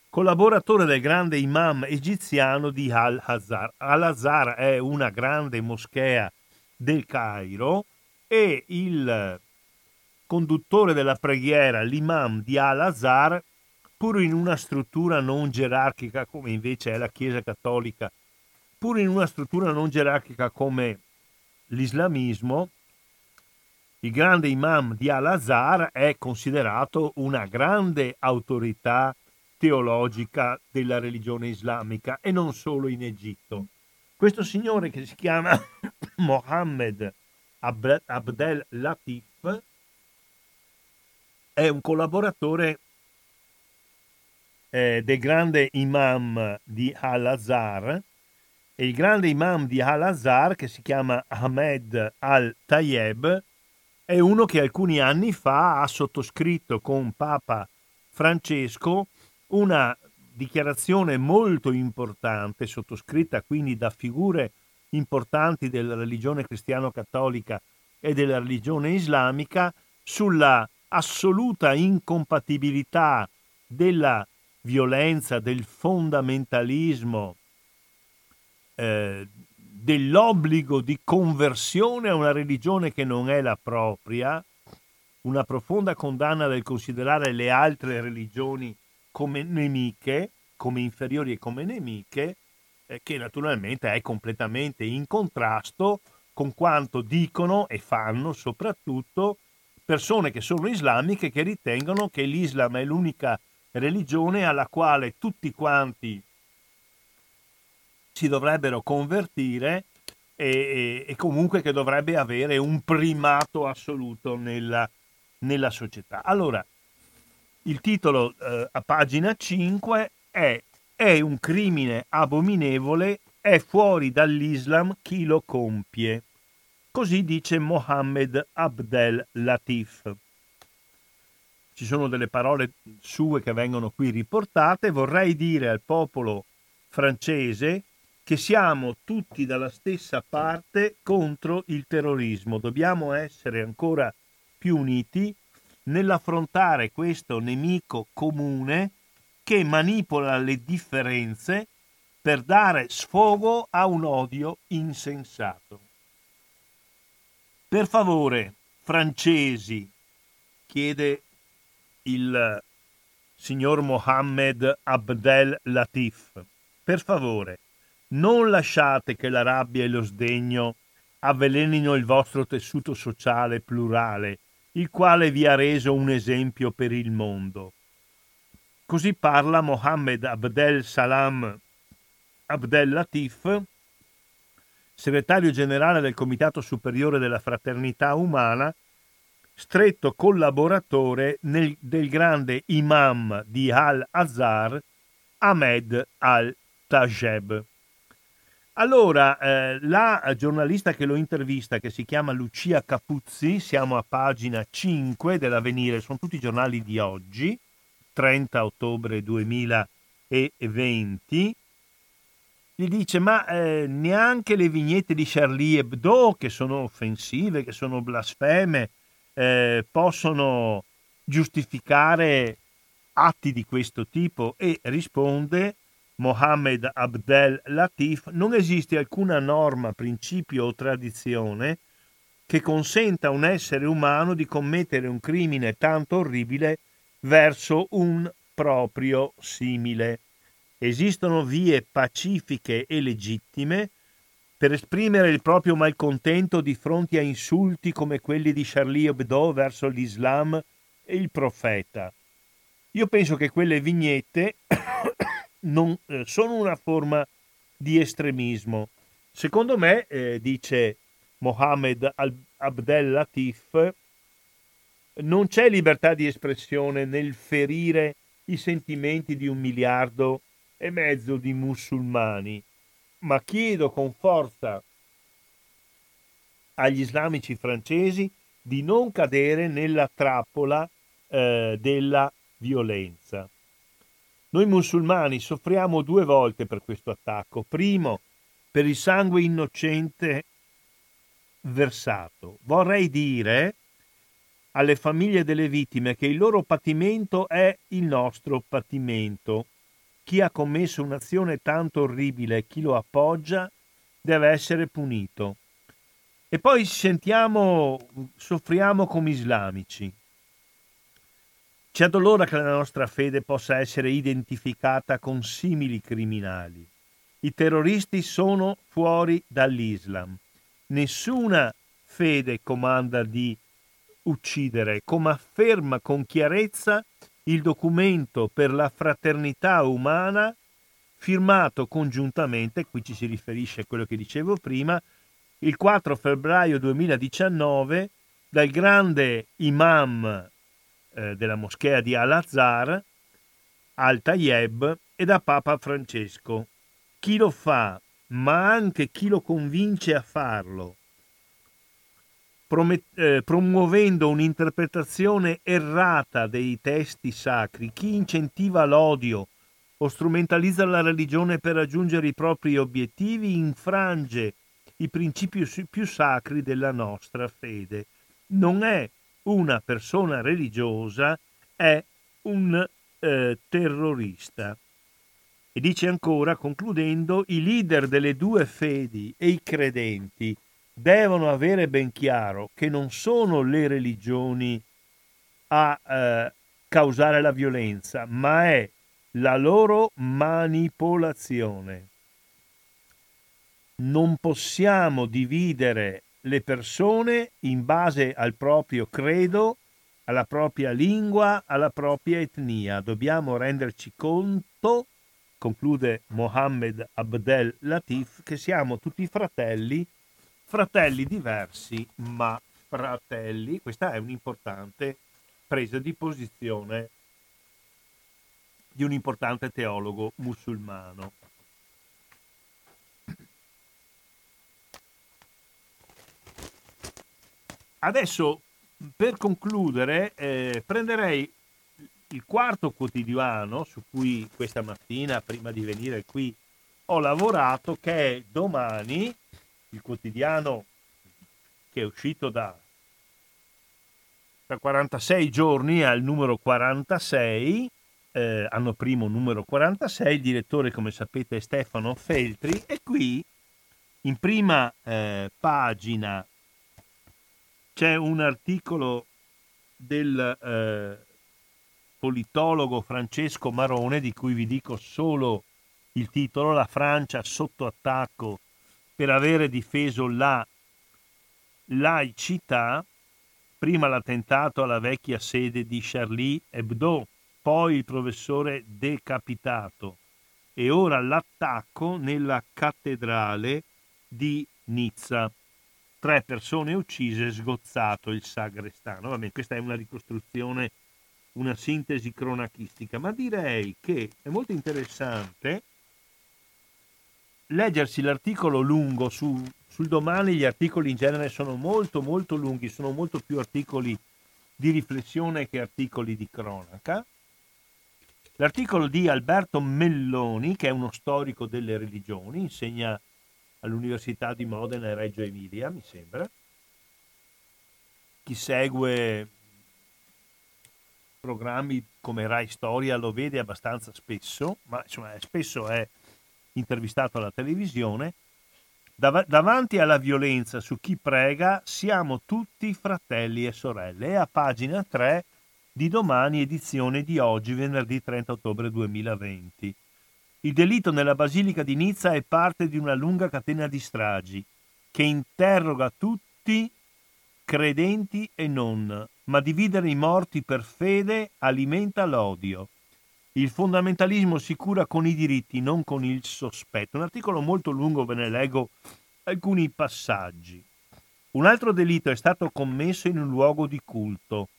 collaboratore del grande imam egiziano di Al-Azhar. Al-Azhar è una grande moschea del Cairo e il conduttore della preghiera, l'imam di Al-Azhar, pur in una struttura non gerarchica come invece è la Chiesa cattolica, pur in una struttura non gerarchica come l'islamismo, il grande imam di Al-Azhar è considerato una grande autorità teologica della religione islamica e non solo in Egitto. Questo signore che si chiama Mohammed Abdel Latif è un collaboratore eh, del grande imam di Al-Azhar e il grande imam di Al-Azhar che si chiama Ahmed al-Tayeb è uno che alcuni anni fa ha sottoscritto con Papa Francesco una dichiarazione molto importante, sottoscritta quindi da figure importanti della religione cristiano-cattolica e della religione islamica, sulla assoluta incompatibilità della violenza, del fondamentalismo, eh, dell'obbligo di conversione a una religione che non è la propria, una profonda condanna del considerare le altre religioni come nemiche, come inferiori e come nemiche, eh, che naturalmente è completamente in contrasto con quanto dicono e fanno soprattutto persone che sono islamiche che ritengono che l'Islam è l'unica religione alla quale tutti quanti si dovrebbero convertire e, e, comunque che dovrebbe avere un primato assoluto nella, nella società. Allora, il titolo eh, a pagina 5 è È un crimine abominevole, è fuori dall'Islam chi lo compie. Così dice Mohammed Abdel Latif. ci sono delle parole sue che vengono qui riportate, vorrei dire al popolo francese che siamo tutti dalla stessa parte contro il terrorismo. Dobbiamo essere ancora più uniti nell'affrontare questo nemico comune che manipola le differenze per dare sfogo a un odio insensato. Per favore, francesi, chiede il signor Mohammed Abdel Latif, per favore, non lasciate che la rabbia e lo sdegno avvelenino il vostro tessuto sociale plurale, il quale vi ha reso un esempio per il mondo. Così parla Mohammed Abdel Salam Abdel Latif, segretario generale del Comitato Superiore della Fraternità Umana, stretto collaboratore nel, del grande imam di Al-Azhar, Ahmed Al-Tajeb. Allora, eh, la giornalista che lo intervista, che si chiama Lucia Capuzzi, siamo a pagina 5 dell'Avenire, sono tutti i giornali di oggi, 30 ottobre 2020, gli dice ma eh, neanche le vignette di Charlie Hebdo, che sono offensive, che sono blasfeme, eh, possono giustificare atti di questo tipo? E risponde Mohammed Abdel Latif, non esiste alcuna norma, principio o tradizione che consenta a un essere umano di commettere un crimine tanto orribile verso un proprio simile. Esistono vie pacifiche e legittime per esprimere il proprio malcontento di fronte a insulti come quelli di Charlie Hebdo verso l'Islam e il profeta. Io penso che quelle vignette non, eh, sono una forma di estremismo. Secondo me, eh, dice Mohammed Abdel Latif, non c'è libertà di espressione nel ferire i sentimenti di un miliardo e mezzo di musulmani, ma chiedo con forza agli islamici francesi di non cadere nella trappola eh, della violenza. Noi musulmani soffriamo due volte per questo attacco. Primo, per il sangue innocente versato. Vorrei dire alle famiglie delle vittime che il loro patimento è il nostro patimento. Chi ha commesso un'azione tanto orribile e chi lo appoggia deve essere punito. E poi sentiamo, soffriamo come islamici. Ci addolora che la nostra fede possa essere identificata con simili criminali. I terroristi sono fuori dall'Islam. Nessuna fede comanda di uccidere, come afferma con chiarezza il documento per la fraternità umana firmato congiuntamente, qui ci si riferisce a quello che dicevo prima, il 4 febbraio 2019 dal grande imam eh, della moschea di Al-Azhar, Al-Tayeb e da Papa Francesco. Chi lo fa, ma anche chi lo convince a farlo, promet- eh, promuovendo un'interpretazione errata dei testi sacri, chi incentiva l'odio o strumentalizza la religione per raggiungere i propri obiettivi, infrange i principi più sacri della nostra fede. Non è una persona religiosa è un eh, terrorista. E dice ancora, concludendo, i leader delle due fedi e i credenti devono avere ben chiaro che non sono le religioni a eh, causare la violenza, ma è la loro manipolazione. Non possiamo dividere le persone in base al proprio credo, alla propria lingua, alla propria etnia. Dobbiamo renderci conto, conclude Mohammed Abdel Latif, che siamo tutti fratelli, fratelli diversi, ma fratelli. Questa è un'importante presa di posizione di un importante teologo musulmano. Adesso, per concludere, eh, prenderei il quarto quotidiano su cui questa mattina, prima di venire qui, ho lavorato, che è domani, il quotidiano che è uscito da, da 46 giorni al numero 46, eh, anno primo numero 46, il direttore come sapete è Stefano Feltri e qui in prima eh, pagina c'è un articolo del eh, politologo Francesco Marone di cui vi dico solo il titolo, La Francia sotto attacco per avere difeso la laicità, prima l'attentato alla vecchia sede di Charlie Hebdo, poi il professore decapitato e ora l'attacco nella cattedrale di Nizza. Tre persone uccise, sgozzato il sagrestano. Vabbè, questa è una ricostruzione, una sintesi cronachistica, ma direi che è molto interessante leggersi l'articolo lungo su, sul domani, gli articoli in genere sono molto molto lunghi, sono molto più articoli di riflessione che articoli di cronaca. L'articolo di Alberto Melloni, che è uno storico delle religioni, insegna all'Università di Modena e Reggio Emilia, mi sembra. Chi segue programmi come Rai Storia lo vede abbastanza spesso, ma insomma spesso è intervistato alla televisione, dav- davanti alla violenza su chi prega siamo tutti fratelli e sorelle. È a pagina 3 di domani, edizione di oggi, venerdì 30 ottobre 2020. Il delitto nella Basilica di Nizza è parte di una lunga catena di stragi che interroga tutti, credenti e non, ma dividere i morti per fede alimenta l'odio. Il fondamentalismo si cura con i diritti, non con il sospetto. Un articolo molto lungo, ve ne leggo alcuni passaggi. Un altro delitto è stato commesso in un luogo di culto.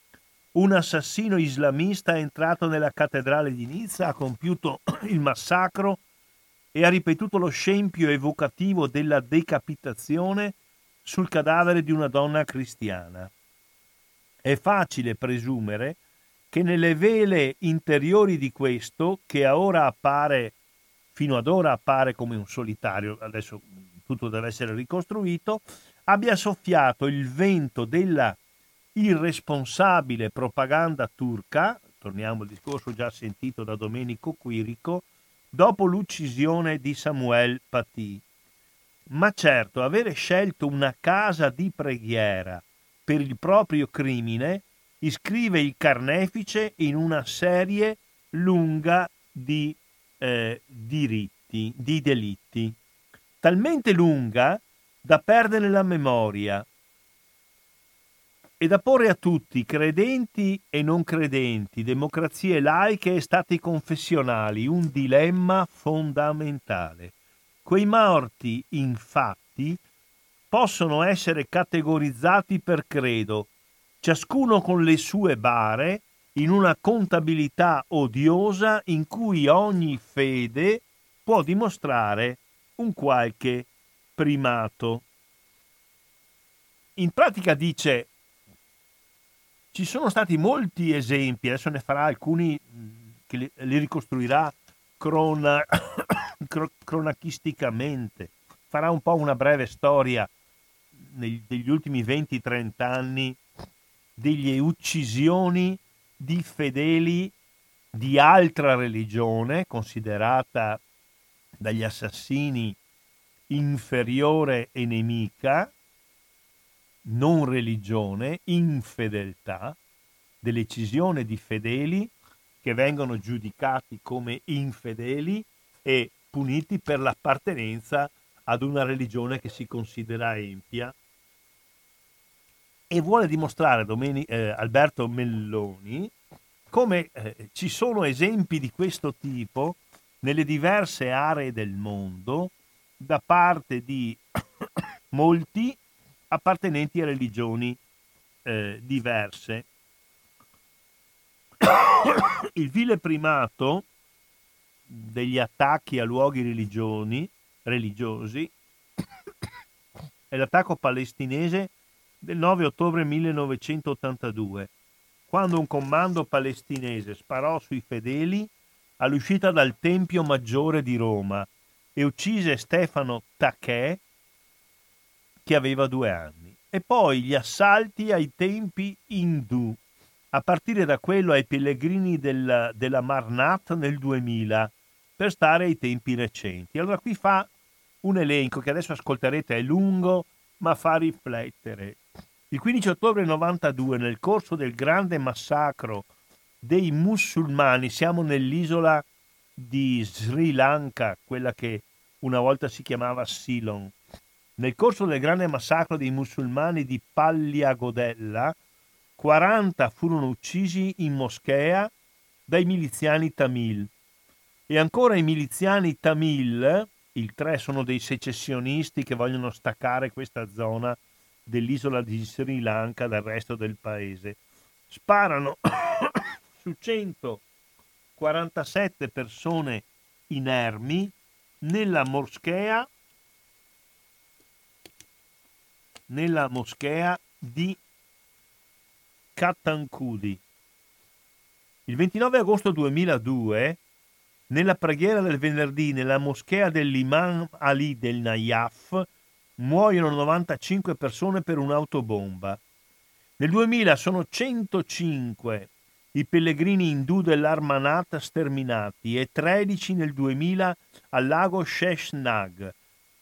Un assassino islamista è entrato nella cattedrale di Nizza, ha compiuto il massacro e ha ripetuto lo scempio evocativo della decapitazione sul cadavere di una donna cristiana. È facile presumere che nelle vele interiori di questo, che appare, fino ad ora appare come un solitario, adesso tutto deve essere ricostruito, abbia soffiato il vento della irresponsabile propaganda turca, torniamo al discorso già sentito da Domenico Quirico, dopo l'uccisione di Samuel Paty. Ma certo, avere scelto una casa di preghiera per il proprio crimine iscrive il carnefice in una serie lunga di eh, diritti, di delitti, talmente lunga da perdere la memoria e da porre a tutti, credenti e non credenti, democrazie laiche e stati confessionali, un dilemma fondamentale. Quei morti, infatti, possono essere categorizzati per credo, ciascuno con le sue bare, in una contabilità odiosa in cui ogni fede può dimostrare un qualche primato. In pratica dice, ci sono stati molti esempi, adesso ne farà alcuni che li, li ricostruirà crona, cronachisticamente, farà un po' una breve storia negli ultimi 20-30 anni delle uccisioni di fedeli di altra religione, considerata dagli assassini inferiore e nemica, non religione, infedeltà, dell'ecisione di fedeli che vengono giudicati come infedeli e puniti per l'appartenenza ad una religione che si considera empia. E vuole dimostrare Domeni, eh, Alberto Melloni come eh, ci sono esempi di questo tipo nelle diverse aree del mondo da parte di molti appartenenti a religioni eh, diverse. Il vile primato degli attacchi a luoghi religiosi è l'attacco palestinese del 9 ottobre 1982, quando un comando palestinese sparò sui fedeli all'uscita dal Tempio Maggiore di Roma e uccise Stefano Tachè, che aveva due anni. E poi gli assalti ai tempi indù, a partire da quello ai pellegrini del, della Marnat nel 2000, per stare ai tempi recenti. Allora qui fa un elenco che adesso ascolterete, è lungo, ma fa riflettere. Il 15 ottobre 92, nel corso del grande massacro dei musulmani, siamo nell'isola di Sri Lanka, quella che una volta si chiamava Ceylon. Nel corso del grande massacro dei musulmani di Pagliagodella, 40 furono uccisi in moschea dai miliziani Tamil. E ancora i miliziani Tamil, il 3 sono dei secessionisti che vogliono staccare questa zona dell'isola di Sri Lanka dal resto del paese, sparano su 147 persone inermi nella moschea nella moschea di Kattankudi. Il 29 agosto 2002, nella preghiera del venerdì nella moschea dell'Imam Ali del Nayaf, muoiono 95 persone per un'autobomba. Nel 2000 sono 105 i pellegrini indù dell'Armanat sterminati e 13 nel 2000 al lago Sheshnag.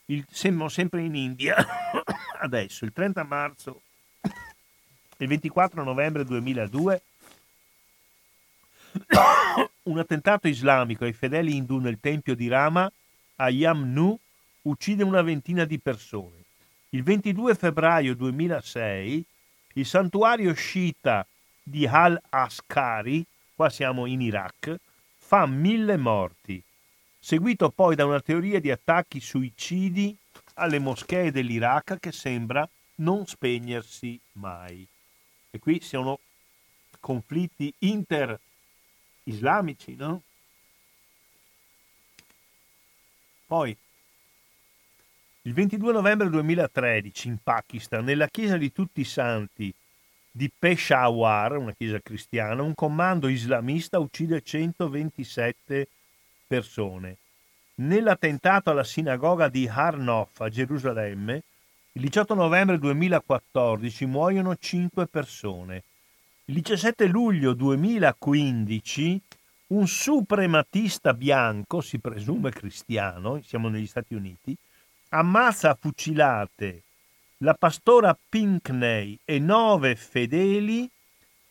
Il, siamo sempre in India. Adesso, il 30 marzo e il 24 novembre 2002, un attentato islamico ai fedeli indù nel tempio di Rama a Yamnu uccide una ventina di persone. Il 22 febbraio 2006 il santuario sciita di Al-Askari, qua siamo in Iraq, fa mille morti, seguito poi da una teoria di attacchi suicidi alle moschee dell'Iraq che sembra non spegnersi mai. E qui sono conflitti inter-islamici, no? Poi, il 22 novembre 2013 in Pakistan, nella chiesa di tutti i santi di Peshawar, una chiesa cristiana, un comando islamista uccide 127 persone. Nell'attentato alla sinagoga di Harnof a Gerusalemme, il 18 novembre 2014 muoiono 5 persone. Il 17 luglio 2015 un suprematista bianco, si presume cristiano, siamo negli Stati Uniti, ammazza a fucilate la pastora Pinkney e nove fedeli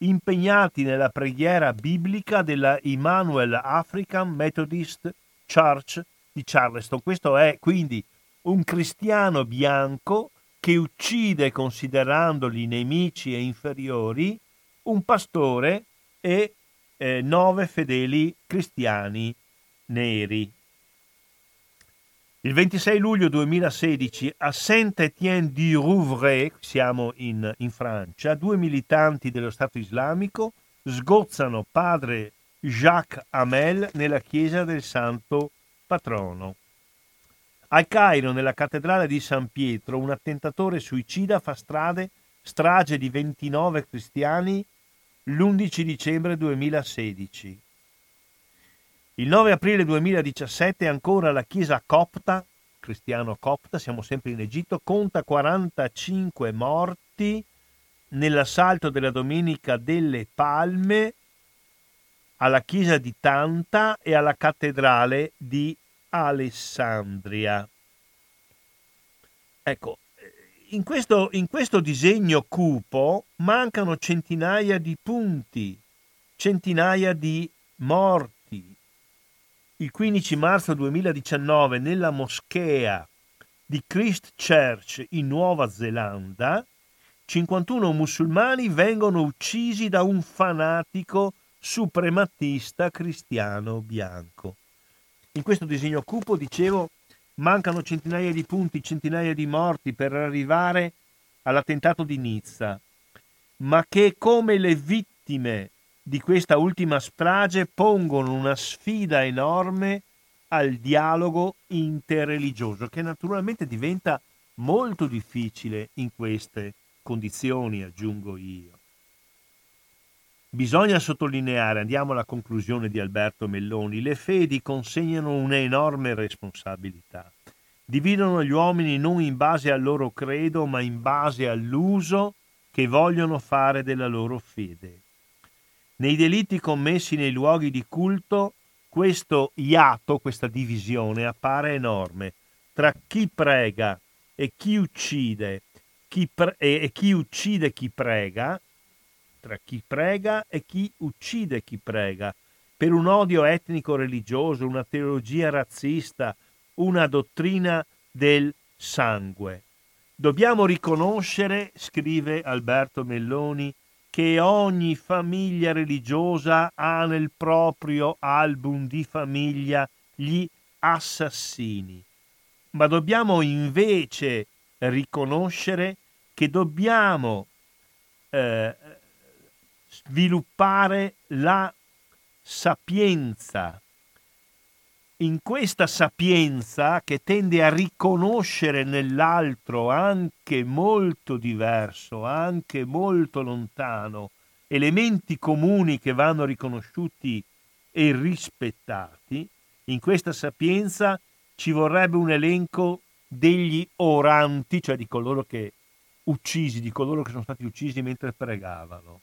impegnati nella preghiera biblica della Emmanuel African Methodist Church di Charleston. Questo è quindi un cristiano bianco che uccide considerandoli nemici e inferiori un pastore e eh, nove fedeli cristiani neri. Il 26 luglio 2016 a Saint-Étienne-du-Rouvray, siamo in, in, Francia, due militanti dello Stato islamico sgozzano padre Jacques Hamel nella chiesa del Santo Patrono. Al Cairo, nella cattedrale di San Pietro, un attentatore suicida fa strade, strage di 29 cristiani l'11 dicembre 2016. Il 9 aprile 2017 ancora la chiesa copta, cristiano copta, siamo sempre in Egitto, conta 45 morti nell'assalto della Domenica delle Palme alla chiesa di Tanta e alla cattedrale di Alessandria. Ecco, in questo, in questo disegno cupo mancano centinaia di punti, centinaia di morti il 15 marzo 2019 nella moschea di Christchurch in Nuova Zelanda, 51 musulmani vengono uccisi da un fanatico suprematista cristiano bianco. In questo disegno cupo, dicevo, mancano centinaia di punti, centinaia di morti per arrivare all'attentato di Nizza, ma che come le vittime di questa ultima strage pongono una sfida enorme al dialogo interreligioso, che naturalmente diventa molto difficile in queste condizioni, aggiungo io. Bisogna sottolineare, andiamo alla conclusione di Alberto Melloni, le fedi consegnano un'enorme responsabilità. Dividono gli uomini non in base al loro credo, ma in base all'uso che vogliono fare della loro fede. Nei delitti commessi nei luoghi di culto, questo iato, questa divisione appare enorme tra chi prega e chi uccide, chi pre- e chi uccide chi prega, tra chi prega e chi uccide chi prega, per un odio etnico-religioso, una teologia razzista, una dottrina del sangue. Dobbiamo riconoscere, scrive Alberto Melloni, che ogni famiglia religiosa ha nel proprio album di famiglia gli assassini. Ma dobbiamo invece riconoscere che dobbiamo eh, sviluppare la sapienza. In questa sapienza che tende a riconoscere nell'altro anche molto diverso, anche molto lontano, elementi comuni che vanno riconosciuti e rispettati, in questa sapienza ci vorrebbe un elenco degli oranti, cioè di coloro che uccisi, di coloro che sono stati uccisi mentre pregavano.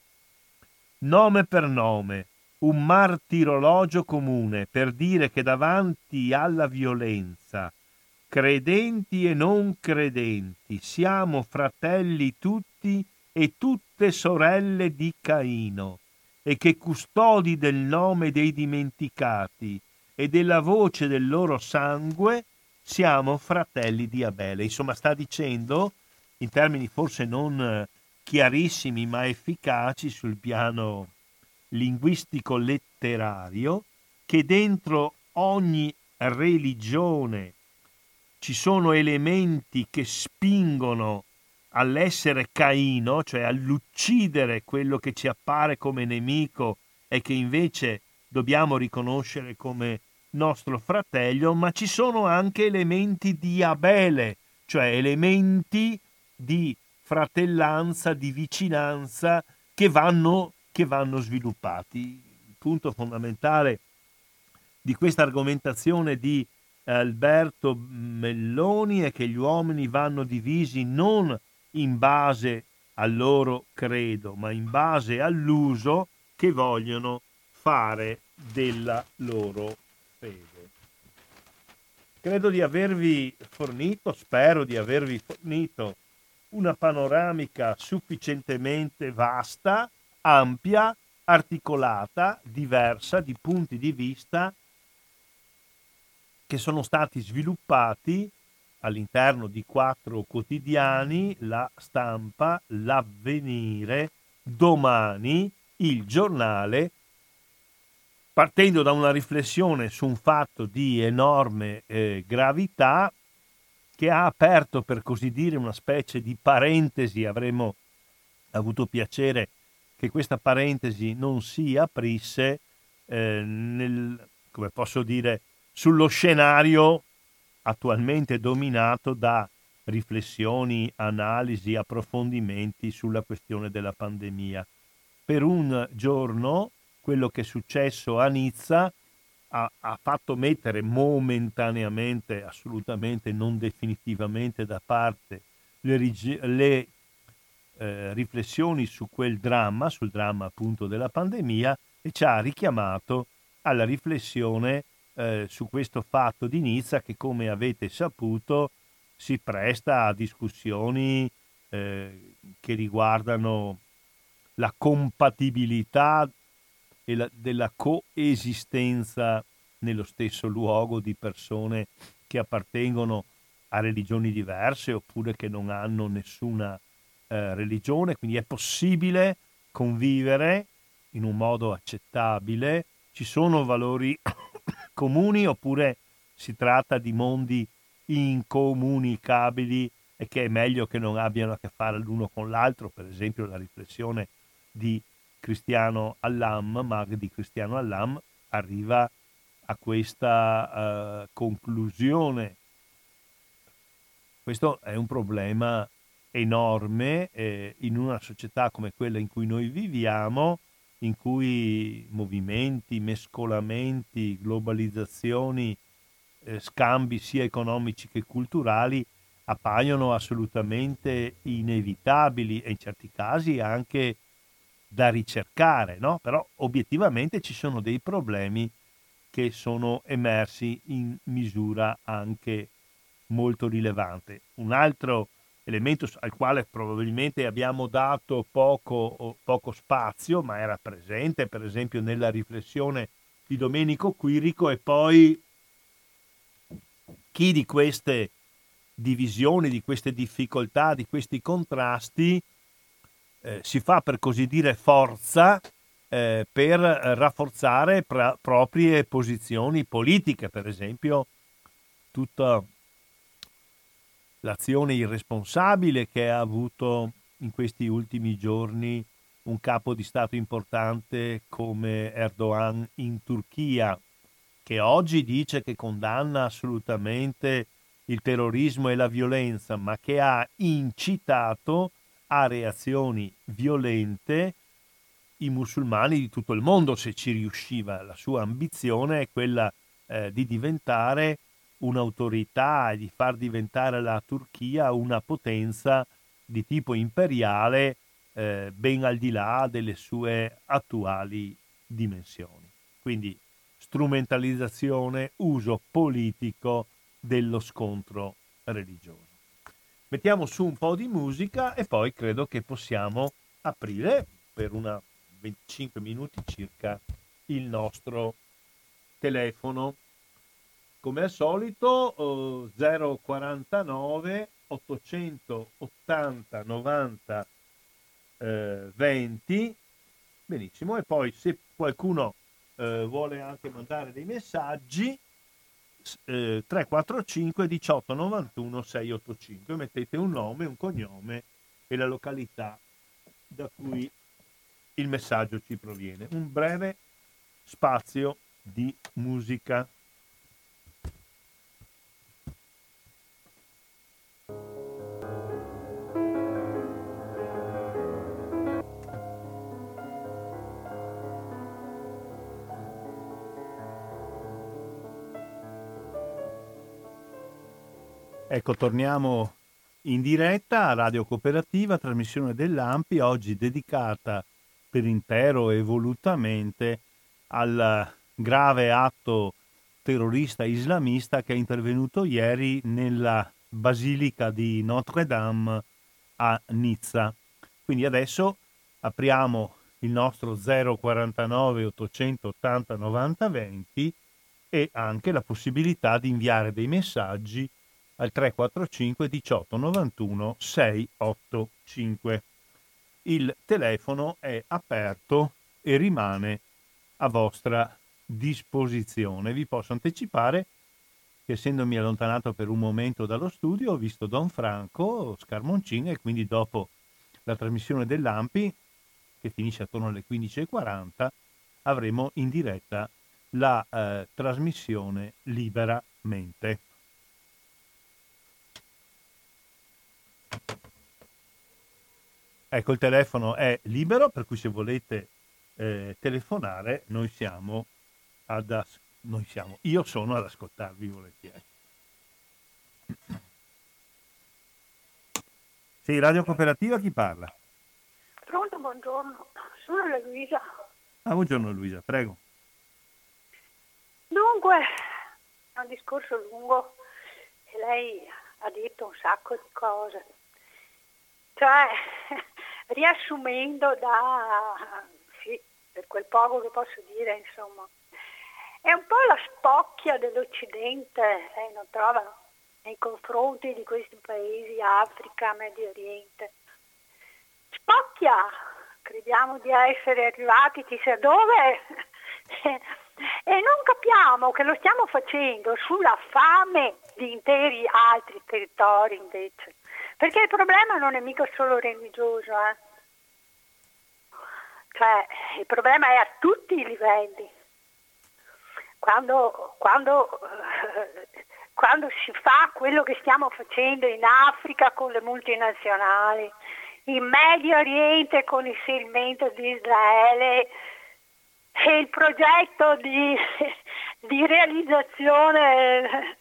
Nome per nome, un martirologio comune per dire che davanti alla violenza, credenti e non credenti, siamo fratelli tutti e tutte sorelle di Caino, e che custodi del nome dei dimenticati e della voce del loro sangue siamo fratelli di Abele. Insomma, sta dicendo, in termini forse non chiarissimi ma efficaci sul piano linguistico-letterario che dentro ogni religione ci sono elementi che spingono all'essere Caino, cioè all'uccidere quello che ci appare come nemico e che invece dobbiamo riconoscere come nostro fratello, ma ci sono anche elementi di Abele, cioè elementi di fratellanza, di vicinanza che vanno, che vanno sviluppati. Il punto fondamentale di questa argomentazione di Alberto Melloni è che gli uomini vanno divisi non in base al loro credo, ma in base all'uso che vogliono fare della loro fede. Credo di avervi fornito, spero di avervi fornito una panoramica sufficientemente vasta, ampia, articolata, diversa di punti di vista che sono stati sviluppati all'interno di quattro quotidiani, la stampa, l'avvenire, domani, il giornale, partendo da una riflessione su un fatto di enorme eh, gravità che ha aperto per così dire una specie di parentesi, avremmo avuto piacere che questa parentesi non si aprisse eh, nel, come posso dire, sullo scenario attualmente dominato da riflessioni, analisi, approfondimenti sulla questione della pandemia. Per un giorno quello che è successo a Nizza ha, ha, fatto mettere momentaneamente, assolutamente non definitivamente da parte le, le eh, riflessioni su quel dramma, sul dramma appunto della pandemia e ci ha richiamato alla riflessione eh, su questo fatto di Nizza che come avete saputo si presta a discussioni eh, che riguardano la compatibilità e la, della coesistenza nello stesso luogo di persone che appartengono a religioni diverse oppure che non hanno nessuna eh, religione, quindi è possibile convivere in un modo accettabile, ci sono valori comuni oppure si tratta di mondi incomunicabili e che è meglio che non abbiano a che fare l'uno con l'altro, per esempio la riflessione di Cristiano Allam, Mag di Cristiano Allam, arriva a questa uh, conclusione. Questo è un problema enorme eh, in una società come quella in cui noi viviamo in cui movimenti, mescolamenti, globalizzazioni, eh, scambi sia economici che culturali appaiono assolutamente inevitabili e in certi casi anche da ricercare, no? però obiettivamente ci sono dei problemi che sono emersi in misura anche molto rilevante. Un altro elemento al quale probabilmente abbiamo dato poco, poco spazio, ma era presente per esempio nella riflessione di Domenico Quirico e poi chi di queste divisioni, di queste difficoltà, di questi contrasti eh, si fa per così dire forza eh, per rafforzare pra- proprie posizioni politiche, per esempio tutta l'azione irresponsabile che ha avuto in questi ultimi giorni un capo di Stato importante come Erdogan in Turchia, che oggi dice che condanna assolutamente il terrorismo e la violenza, ma che ha incitato a reazioni violente i musulmani di tutto il mondo se ci riusciva. La sua ambizione è quella eh, di diventare un'autorità e di far diventare la Turchia una potenza di tipo imperiale eh, ben al di là delle sue attuali dimensioni. Quindi strumentalizzazione, uso politico dello scontro religioso. Mettiamo su un po' di musica e poi credo che possiamo aprire per una 25 minuti circa il nostro telefono. Come al solito eh, 049 880 90 eh, 20. Benissimo, e poi se qualcuno eh, vuole anche mandare dei messaggi, eh, 345 18 91 685, mettete un nome, un cognome e la località da cui il messaggio ci proviene. Un breve spazio di musica. Ecco, torniamo in diretta a Radio Cooperativa, trasmissione dell'AMPI, oggi dedicata per intero e volutamente al grave atto terrorista islamista che è intervenuto ieri nella Basilica di Notre Dame a Nizza. Quindi adesso apriamo il nostro 049 880 90 20 e anche la possibilità di inviare dei messaggi al 345 18 91 685. Il telefono è aperto e rimane a vostra disposizione. Vi posso anticipare che essendomi allontanato per un momento dallo studio ho visto Don Franco Scarmoncin e quindi dopo la trasmissione dell'AMPI che finisce attorno alle 15.40 avremo in diretta la eh, trasmissione liberamente. Ecco, il telefono è libero, per cui se volete eh, telefonare, noi siamo ad as- noi siamo, io sono ad ascoltarvi volentieri. Sì, Radio Cooperativa, chi parla? Pronto, buongiorno, sono la Luisa. Ah, buongiorno Luisa, prego. Dunque, è un discorso lungo e lei ha detto un sacco di cose. Cioè, riassumendo da, sì, per quel poco che posso dire, insomma, è un po' la spocchia dell'Occidente, lei non trova, nei confronti di questi paesi, Africa, Medio Oriente. Spocchia, crediamo di essere arrivati chissà dove e non capiamo che lo stiamo facendo sulla fame di interi altri territori invece. Perché il problema non è mica solo religioso, eh? cioè il problema è a tutti i livelli. Quando, quando, quando si fa quello che stiamo facendo in Africa con le multinazionali, in Medio Oriente con il seguimento di Israele, e il progetto di, di realizzazione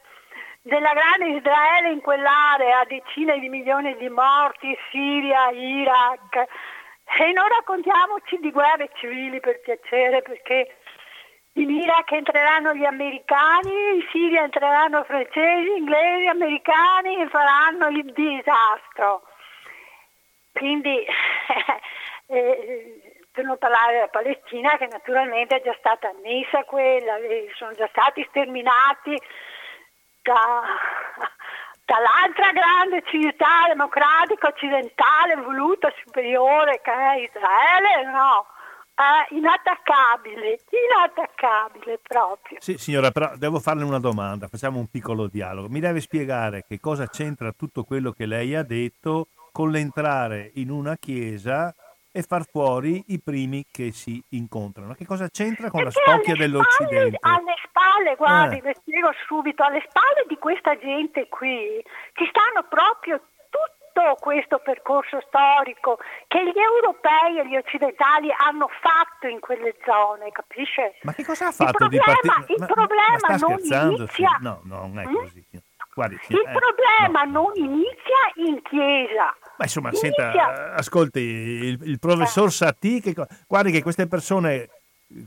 della grande Israele in quell'area, decine di milioni di morti, Siria, Iraq, e non raccontiamoci di guerre civili per piacere, perché in Iraq entreranno gli americani, in Siria entreranno francesi, inglesi, americani e faranno il disastro. Quindi, eh, per non parlare della Palestina, che naturalmente è già stata annessa quella, sono già stati sterminati da, dall'altra grande civiltà democratica occidentale voluta superiore che è Israele, no, è inattaccabile, inattaccabile proprio. Sì, signora, però devo farle una domanda, facciamo un piccolo dialogo. Mi deve spiegare che cosa c'entra tutto quello che lei ha detto con l'entrare in una chiesa e far fuori i primi che si incontrano. Che cosa c'entra con Perché la spocchia dell'Occidente? Alle spalle, guardi, Eh. le spiego subito, alle spalle di questa gente qui ci stanno proprio tutto questo percorso storico che gli europei e gli occidentali hanno fatto in quelle zone, capisce? Ma che cosa ha fatto il di problema, partire? il problema sta non inizia... No, no, non è Mm? così. Guardi, Il eh, problema no. non inizia in chiesa. Ma insomma, inizia- senta, ascolti, il, il professor Satie, che, guardi che queste persone,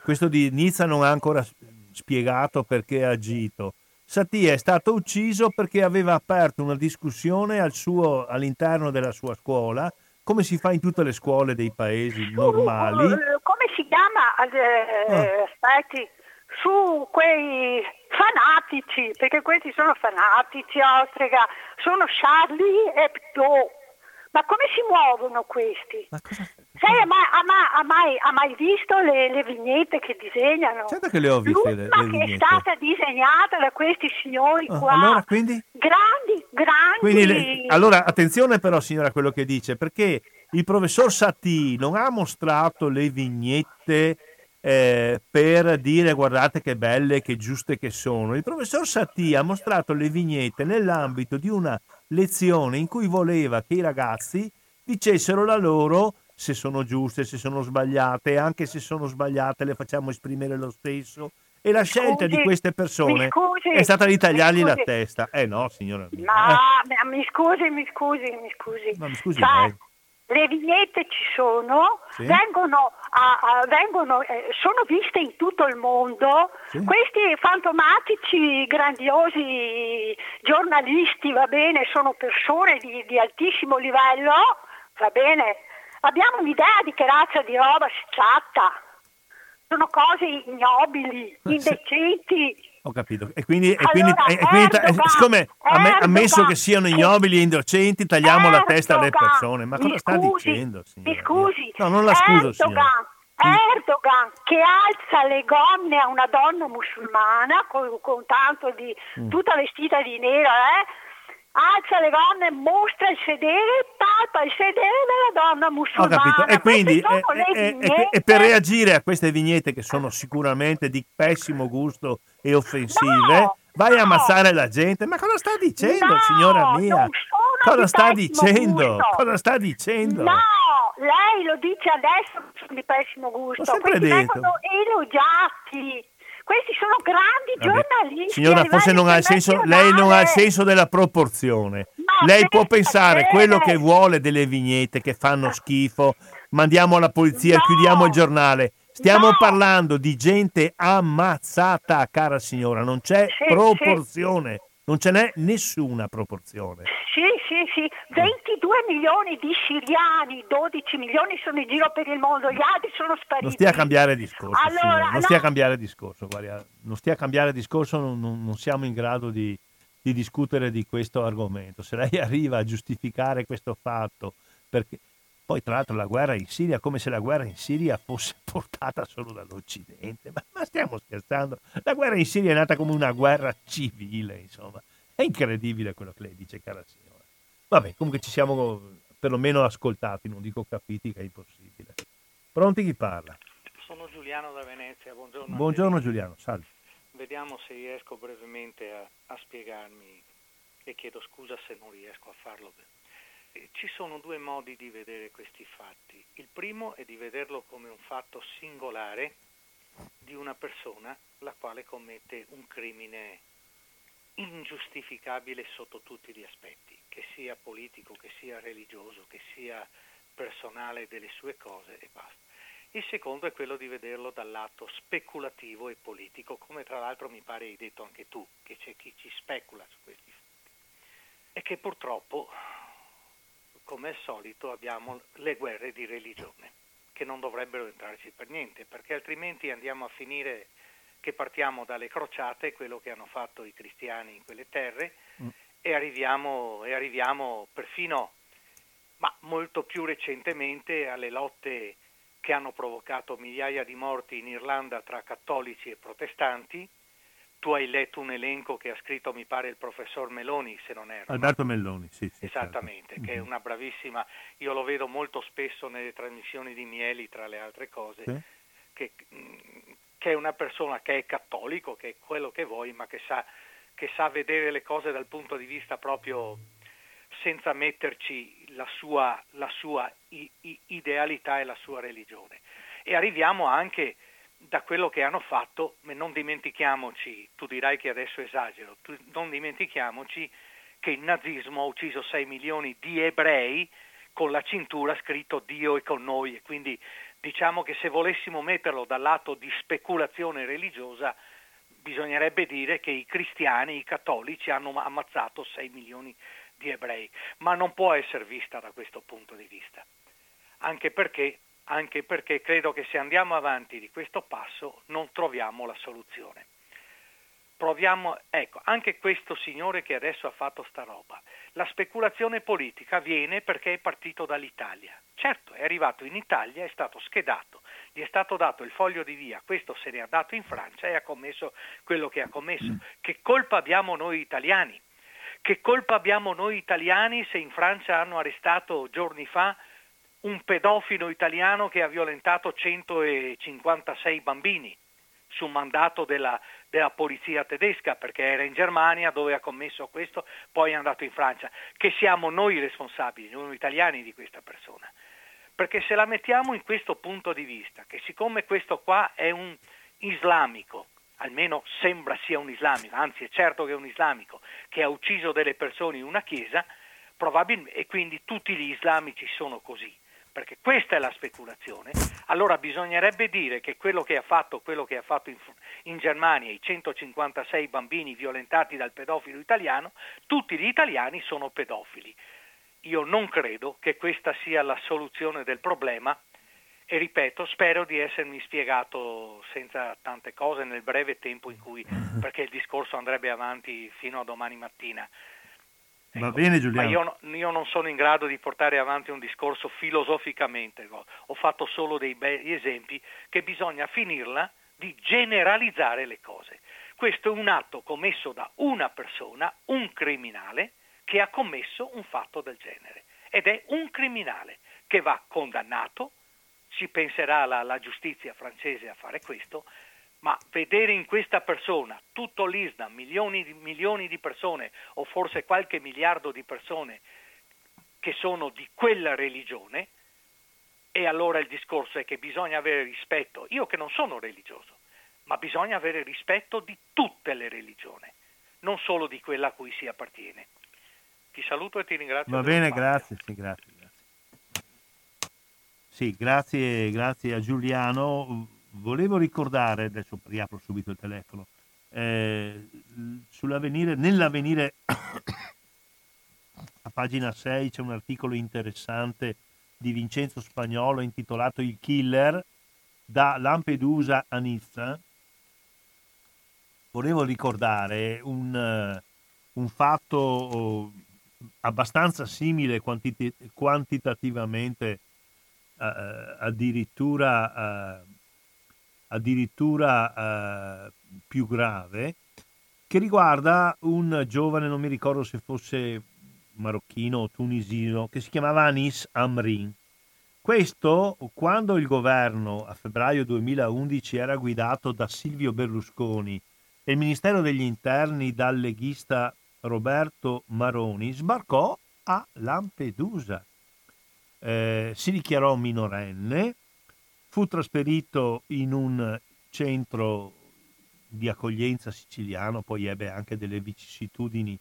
questo di Nizza non ha ancora spiegato perché ha agito. Satie è stato ucciso perché aveva aperto una discussione al suo- all'interno della sua scuola, come si fa in tutte le scuole dei paesi normali. Su, eh, come si chiama? Eh, Ah. Aspetti, su quei fanatici, perché questi sono fanatici, Ostrega, sono Charlie Hebdo. Ma come si muovono questi? Ma cosa... Sai, ha mai, ha mai- ha mai- ha mai visto le, le vignette che disegnano? Certo che le ho viste le- le che è vignette. stata disegnata da questi signori Ah, qua. allora, quindi? Grandi, grandi. Quindi, le- allora, attenzione però signora a quello che dice, perché il professor Satie non ha mostrato le vignette eh, per dire guardate che belle, che giuste che sono. Il professor Satie ha mostrato le vignette nell'ambito di una lezione in cui voleva che i ragazzi dicessero la loro se sono giuste, se sono sbagliate, anche se sono sbagliate le facciamo esprimere lo stesso. E la scelta di scusi, queste persone scusi, è stata di tagliargli la testa. Eh no, signora mia. Ma Eh. mi scusi, mi scusi, mi scusi. Ma mi scusi lei. Le vignette ci sono, Sì. vengono, a- a- vengono, eh, sono viste in tutto il mondo. Sì. Questi fantomatici, grandiosi giornalisti, va bene, sono persone di, di altissimo livello, va bene. Abbiamo un'idea di che razza di roba si tratta. Sono cose ignobili, indecenti. Ho capito. E quindi, e quindi, Allora, e quindi Erdogan, siccome Erdogan, ammesso che siano ignobili e indocenti, tagliamo la testa alle Erdogan, persone. Ma cosa sta scusi, dicendo, signora? Mi scusi. No, non la scuso. Erdogan, Erdogan che alza le gonne a una donna musulmana con, con tanto di Mm. tutta vestita di nero, eh? Alza le gonne, mostra il sedere, palpa il sedere della donna Ho musulmana. capito. E quindi, e- e- e per reagire a queste vignette che sono sicuramente di pessimo gusto e offensive, No, vai a no. ammazzare la gente. Ma cosa sta dicendo, No, signora mia? Cosa sta dicendo? gusto. Cosa sta dicendo? No, lei lo dice adesso di pessimo gusto. L'ho sempre Questi detto. vengono elogiati. Questi sono grandi Vabbè, giornalisti. Signora, a forse non ha il senso, lei non ha il senso della proporzione. No, lei può pensa pensare quello che vuole delle vignette che fanno schifo, mandiamo la polizia, No. chiudiamo il giornale. Stiamo No. parlando di gente ammazzata, cara signora, non c'è Sì, proporzione, non ce n'è nessuna proporzione. Sì, sì, sì. 22 milioni di siriani, 12 milioni sono in giro per il mondo, gli altri sono spariti. Non stia a cambiare discorso, Allora, non no. stia a cambiare discorso, guarda, non stia a cambiare discorso, non, non- non siamo in grado di, di discutere di questo argomento. Se lei arriva a giustificare questo fatto, perché poi tra l'altro la guerra in Siria, come se la guerra in Siria fosse portata solo dall'Occidente, ma, ma stiamo scherzando? La guerra in Siria è nata come una guerra civile, insomma. È incredibile quello che lei dice, cara signora. Vabbè, comunque ci siamo perlomeno ascoltati, non dico capiti che è impossibile. Pronti chi parla? Sono Giuliano da Venezia, buongiorno. Buongiorno. Giuliano, salve. Vediamo se riesco brevemente a, a spiegarmi e chiedo scusa se non riesco a farlo. Eh, Ci sono due modi di vedere questi fatti. Il primo è di vederlo come un fatto singolare di una persona la quale commette un crimine ingiustificabile sotto tutti gli aspetti, che sia politico, che sia religioso, che sia personale delle sue cose e basta. Il secondo è quello di vederlo dal lato speculativo e politico, come tra l'altro mi pare hai detto anche tu, che c'è chi ci specula su questi fatti. E che purtroppo, come al solito, abbiamo le guerre di religione, che non dovrebbero entrarci per niente, perché altrimenti andiamo a finire che partiamo dalle crociate, quello che hanno fatto i cristiani in quelle terre, mm. e, arriviamo, e arriviamo perfino, ma molto più recentemente, alle lotte che hanno provocato migliaia di morti in Irlanda tra cattolici e protestanti. Tu hai letto un elenco che ha scritto, mi pare, il professor Meloni, se non erro. Alberto Melloni, sì. sì Esattamente, certo. che è mm-hmm. una bravissima, io lo vedo molto spesso nelle trasmissioni di Mieli, tra le altre cose, sì. che, mm, che è una persona che è cattolico, che è quello che vuoi, ma che sa, che sa vedere le cose dal punto di vista proprio senza metterci la sua, la sua idealità e la sua religione. E arriviamo anche da quello che hanno fatto, ma non dimentichiamoci, tu dirai che adesso esagero, non dimentichiamoci che il nazismo ha ucciso 6 milioni di ebrei con la cintura scritto Dio è con noi e quindi diciamo che se volessimo metterlo dal lato di speculazione religiosa, bisognerebbe dire che i cristiani, i cattolici hanno ammazzato 6 milioni di ebrei, ma non può essere vista da questo punto di vista, anche perché, anche perché credo che se andiamo avanti di questo passo non troviamo la soluzione. Proviamo, ecco, anche questo signore che adesso ha fatto sta roba, la speculazione politica viene perché è partito dall'Italia. Certo, è arrivato in Italia, è stato schedato, gli è stato dato il foglio di via, questo se ne è andato in Francia e ha commesso quello che ha commesso. Mm. Che colpa abbiamo noi italiani? Che colpa abbiamo noi italiani se in Francia hanno arrestato giorni fa un pedofilo italiano che ha violentato 156 bambini su mandato della, della, polizia tedesca perché era in Germania dove ha commesso questo, poi è andato in Francia. Che siamo noi responsabili, noi italiani di questa persona perché se la mettiamo in questo punto di vista, che siccome questo qua è un islamico, almeno sembra sia un islamico, anzi è certo che è un islamico, che ha ucciso delle persone in una chiesa, e quindi tutti gli islamici sono così, perché questa è la speculazione, allora bisognerebbe dire che quello che ha fatto, quello che ha fatto in, in Germania, i 156 bambini violentati dal pedofilo italiano, tutti gli italiani sono pedofili. Io non credo che questa sia la soluzione del problema e ripeto, spero di essermi spiegato senza tante cose nel breve tempo in cui, perché il discorso andrebbe avanti fino a domani mattina. Ecco, Va bene Giuliano. Ma io, io, non sono in grado di portare avanti un discorso filosoficamente, ho fatto solo dei bei esempi che bisogna finirla di generalizzare le cose. Questo è un atto commesso da una persona, un criminale, che ha commesso un fatto del genere ed è un criminale che va condannato, si penserà la, la giustizia francese a fare questo, ma vedere in questa persona tutto l'Islam, milioni di, milioni di persone o forse qualche miliardo di persone che sono di quella religione, e allora il discorso è che bisogna avere rispetto, io che non sono religioso, ma bisogna avere rispetto di tutte le religioni, non solo di quella a cui si appartiene. Ti saluto e ti ringrazio. Va bene, grazie, sì, grazie, grazie. Sì, grazie, grazie a Giuliano. Volevo ricordare, adesso riapro subito il telefono, eh, nell'avvenire a pagina 6 c'è un articolo interessante di Vincenzo Spagnolo intitolato Il killer da Lampedusa a Nizza. Volevo ricordare un, un fatto abbastanza simile quantiti- quantitativamente uh, addirittura, uh, addirittura uh, più grave che riguarda un giovane, non mi ricordo se fosse marocchino o tunisino, che si chiamava Anis Amrin. Questo quando il governo a febbraio 2011 era guidato da Silvio Berlusconi e il Ministero degli Interni dal leghista Roberto Maroni sbarcò a Lampedusa. Eh, si dichiarò minorenne, fu trasferito in un centro di accoglienza siciliano, poi ebbe anche delle vicissitudini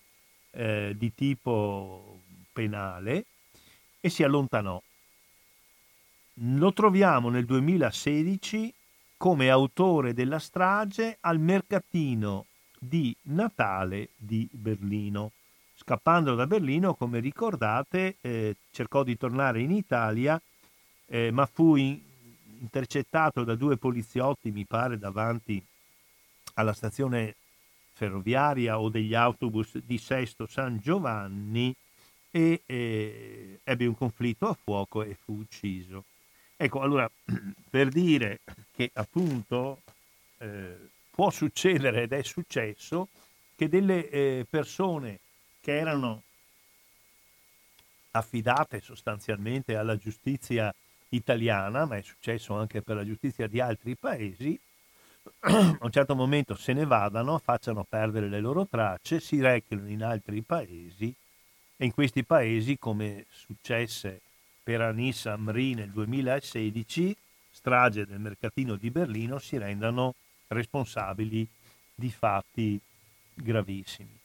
eh, di tipo penale e si allontanò. Lo troviamo nel 2016 come autore della strage al mercatino di Natale di Berlino. Scappando da Berlino, come ricordate, eh, cercò di tornare in Italia, eh, ma fu in, intercettato da due poliziotti, mi pare, davanti alla stazione ferroviaria o degli autobus di Sesto San Giovanni e eh, ebbe un conflitto a fuoco e fu ucciso. Ecco, allora, per dire che appunto eh, può succedere ed è successo che delle eh, persone che erano affidate sostanzialmente alla giustizia italiana, ma è successo anche per la giustizia di altri paesi, a un certo momento se ne vadano, facciano perdere le loro tracce, si rechino in altri paesi e in questi paesi, come successe per Anis Amri nel 2016, strage del mercatino di Berlino, si rendano responsabili di fatti gravissimi.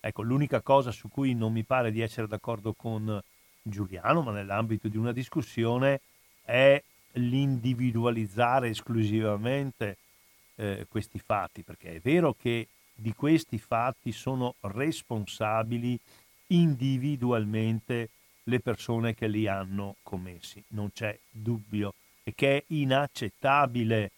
Ecco, l'unica cosa su cui non mi pare di essere d'accordo con Giuliano, ma nell'ambito di una discussione, è l'individualizzare esclusivamente eh, questi fatti, perché è vero che di questi fatti sono responsabili individualmente le persone che li hanno commessi, non c'è dubbio, e che è inaccettabile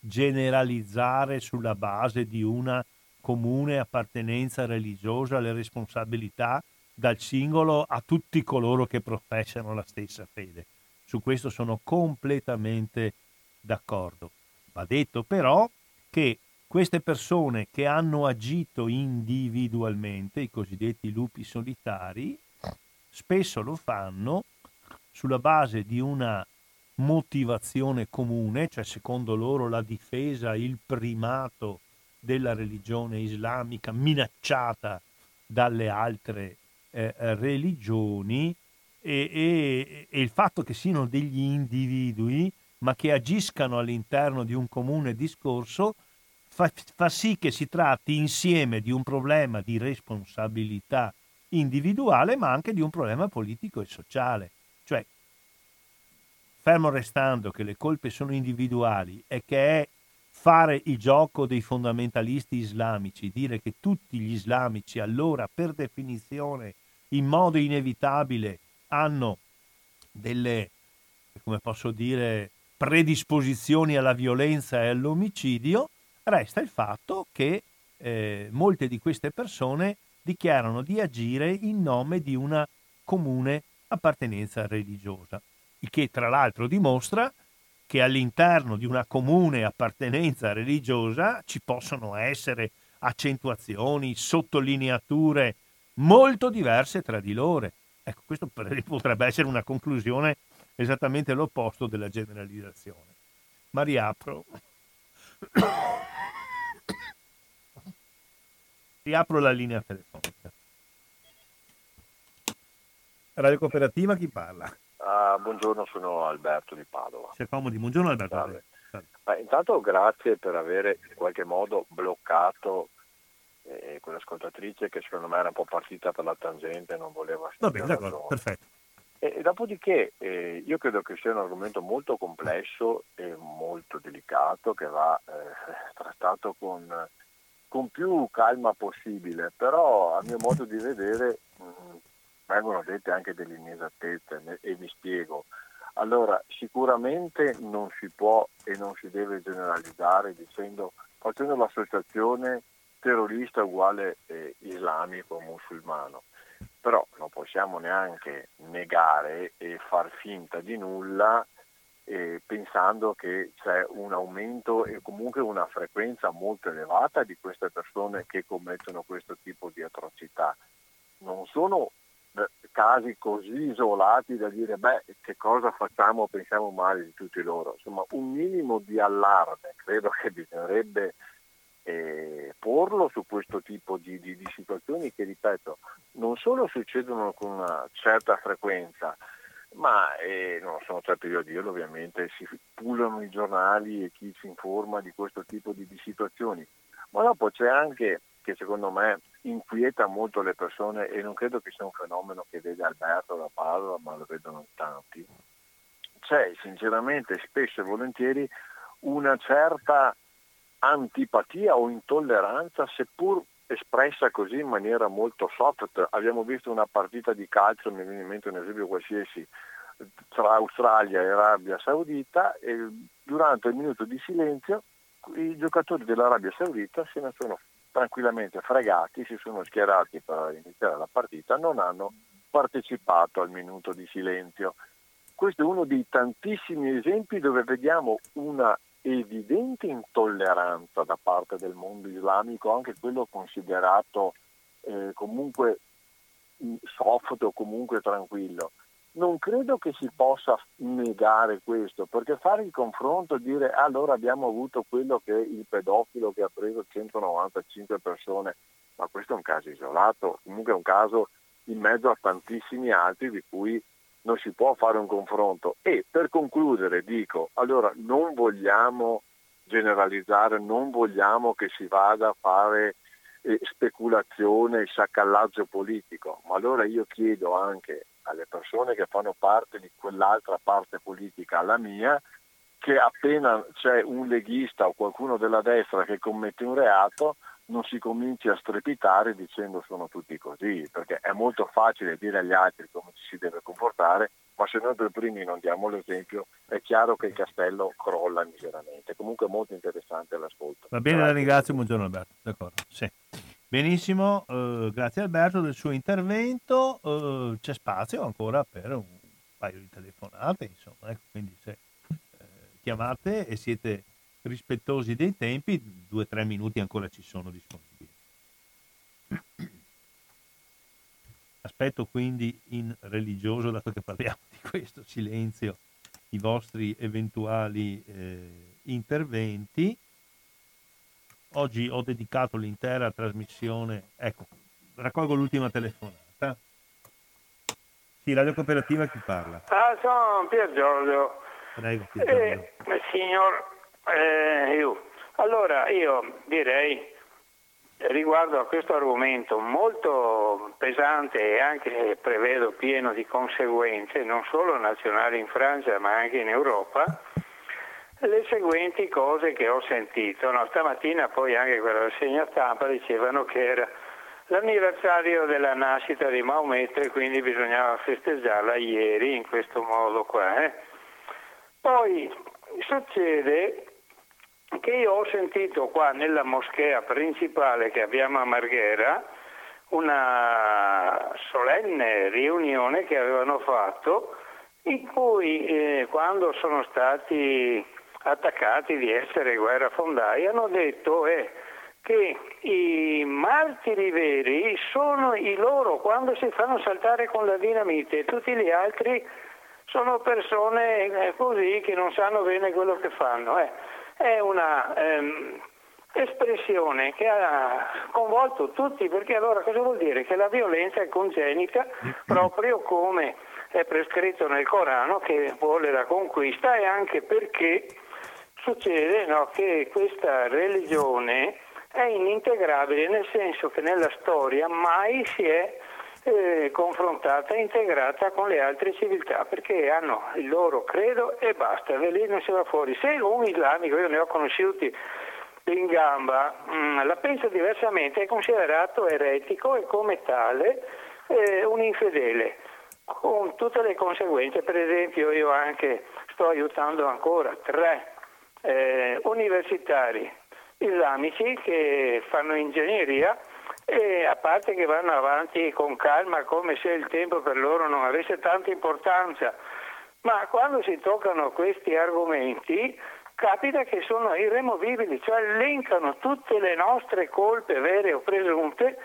generalizzare sulla base di una comune appartenenza religiosa le responsabilità dal singolo a tutti coloro che professano la stessa fede. Su questo sono completamente d'accordo. Va detto però che queste persone che hanno agito individualmente, i cosiddetti lupi solitari, spesso lo fanno sulla base di una motivazione comune, cioè secondo loro la difesa, il primato della religione islamica minacciata dalle altre eh, religioni e, e, e il fatto che siano degli individui ma che agiscano all'interno di un comune discorso fa, fa, sì che si tratti insieme di un problema di responsabilità individuale, ma anche di un problema politico e sociale. Cioè, fermo restando che le colpe sono individuali e che è fare il gioco dei fondamentalisti islamici, dire che tutti gli islamici allora per definizione in modo inevitabile hanno delle, come posso dire, predisposizioni alla violenza e all'omicidio, resta il fatto che eh, molte di queste persone dichiarano di agire in nome di una comune appartenenza religiosa, il che tra l'altro dimostra che all'interno di una comune appartenenza religiosa ci possono essere accentuazioni, sottolineature molto diverse tra di loro. Ecco, questo potrebbe essere una conclusione esattamente l'opposto della generalizzazione. Ma riapro. riapro la linea telefonica. Radio Cooperativa, chi parla? Uh, buongiorno, sono Alberto di Padova. Accomodi, buongiorno Alberto. Salve. Salve. Beh, intanto grazie per avere in qualche modo bloccato eh, quell'ascoltatrice che secondo me era un po' partita per la tangente non voleva... Va bene, d'accordo, perfetto. E, e dopodiché eh, io credo che sia un argomento molto complesso e molto delicato che va eh, trattato con, con, più calma possibile, però a mio modo di vedere mh, mm, vengono dette anche delle inesattezze e mi spiego. Allora, sicuramente non si può e non si deve generalizzare dicendo, facendo l'associazione terrorista uguale eh, islamico musulmano. Però non possiamo neanche negare e far finta di nulla eh, pensando che c'è un aumento e comunque una frequenza molto elevata di queste persone che commettono questo tipo di atrocità. Non sono eh, casi così isolati da dire beh che cosa facciamo? Pensiamo male di tutti loro. Insomma un minimo di allarme credo che bisognerebbe eh, porlo su questo tipo di, di, di, situazioni che, ripeto, non solo succedono con una certa frequenza, ma eh, non sono certo io a dirlo ovviamente, si pullano i giornali e chi si informa di questo tipo di, di situazioni. Ma dopo c'è anche, che secondo me inquieta molto le persone e non credo che sia un fenomeno che vede Alberto da Padova, ma lo vedono tanti, c'è sinceramente spesso e volentieri una certa antipatia o intolleranza, seppur espressa così in maniera molto soft. Abbiamo visto una partita di calcio, mi viene in mente un esempio qualsiasi, tra Australia e Arabia Saudita e durante il minuto di silenzio i giocatori dell'Arabia Saudita se ne sono tranquillamente fregati, si sono schierati per iniziare la partita, non hanno partecipato al minuto di silenzio. Questo è uno dei tantissimi esempi dove vediamo una evidente intolleranza da parte del mondo islamico, anche quello considerato eh, comunque soft o comunque tranquillo. Non credo che si possa negare questo, perché fare il confronto e dire allora abbiamo avuto quello che il pedofilo che ha preso 195 persone, ma questo è un caso isolato, comunque è un caso in mezzo a tantissimi altri di cui non si può fare un confronto. E per concludere dico, allora non vogliamo generalizzare, non vogliamo che si vada a fare eh, speculazione e saccallaggio politico, ma allora io chiedo anche alle persone che fanno parte di quell'altra parte politica, la mia, che appena c'è un leghista o qualcuno della destra che commette un reato, non si cominci a strepitare dicendo sono tutti così, perché è molto facile dire agli altri come ci si deve comportare, ma se noi per primi non diamo l'esempio è chiaro che il castello crolla miseramente. Comunque è molto interessante l'ascolto. Va bene, grazie. la ringrazio, buongiorno Alberto. D'accordo, sì. Benissimo, eh, grazie Alberto del suo intervento, eh, c'è spazio ancora per un paio di telefonate, insomma, ecco, quindi se eh, chiamate e siete rispettosi dei tempi, due o tre minuti ancora ci sono disponibili. Aspetto quindi in religioso, dato che parliamo di questo silenzio, i vostri eventuali eh, interventi. Oggi ho dedicato l'intera trasmissione, ecco, raccolgo l'ultima telefonata. Sì, Radio Cooperativa chi parla? Ah, sono Pier Giorgio. Prego, Pier Giorgio. Eh, signor eh, io. Allora io direi riguardo a questo argomento molto pesante e anche prevedo pieno di conseguenze, non solo nazionali in Francia ma anche in Europa, le seguenti cose che ho sentito. No, stamattina poi anche quella segna stampa dicevano che era l'anniversario della nascita di Maometto e quindi bisognava festeggiarla ieri in questo modo qua. Eh. Poi succede che io ho sentito qua nella moschea principale che abbiamo a Marghera una solenne riunione che avevano fatto in cui eh, quando sono stati attaccati di essere guerrafondai hanno detto eh, che i martiri veri sono i loro quando si fanno saltare con la dinamite tutti gli altri sono persone eh, così che non sanno bene quello che fanno. Eh è una ehm, espressione che ha convolto tutti, perché allora cosa vuol dire? Che la violenza è congenita proprio come è prescritto nel Corano che vuole la conquista e anche perché succede no, che questa religione è inintegrabile nel senso che nella storia mai si è eh, confrontata e integrata con le altre civiltà perché hanno il loro credo e basta, da lì non si va fuori. Se un islamico, io ne ho conosciuti in gamba, mm, la pensa diversamente, è considerato eretico e come tale eh, un infedele con tutte le conseguenze. Per esempio io anche sto aiutando ancora tre eh, universitari islamici che fanno ingegneria e a parte che vanno avanti con calma come se il tempo per loro non avesse tanta importanza, ma quando si toccano questi argomenti capita che sono irremovibili, cioè elencano tutte le nostre colpe vere o presunte,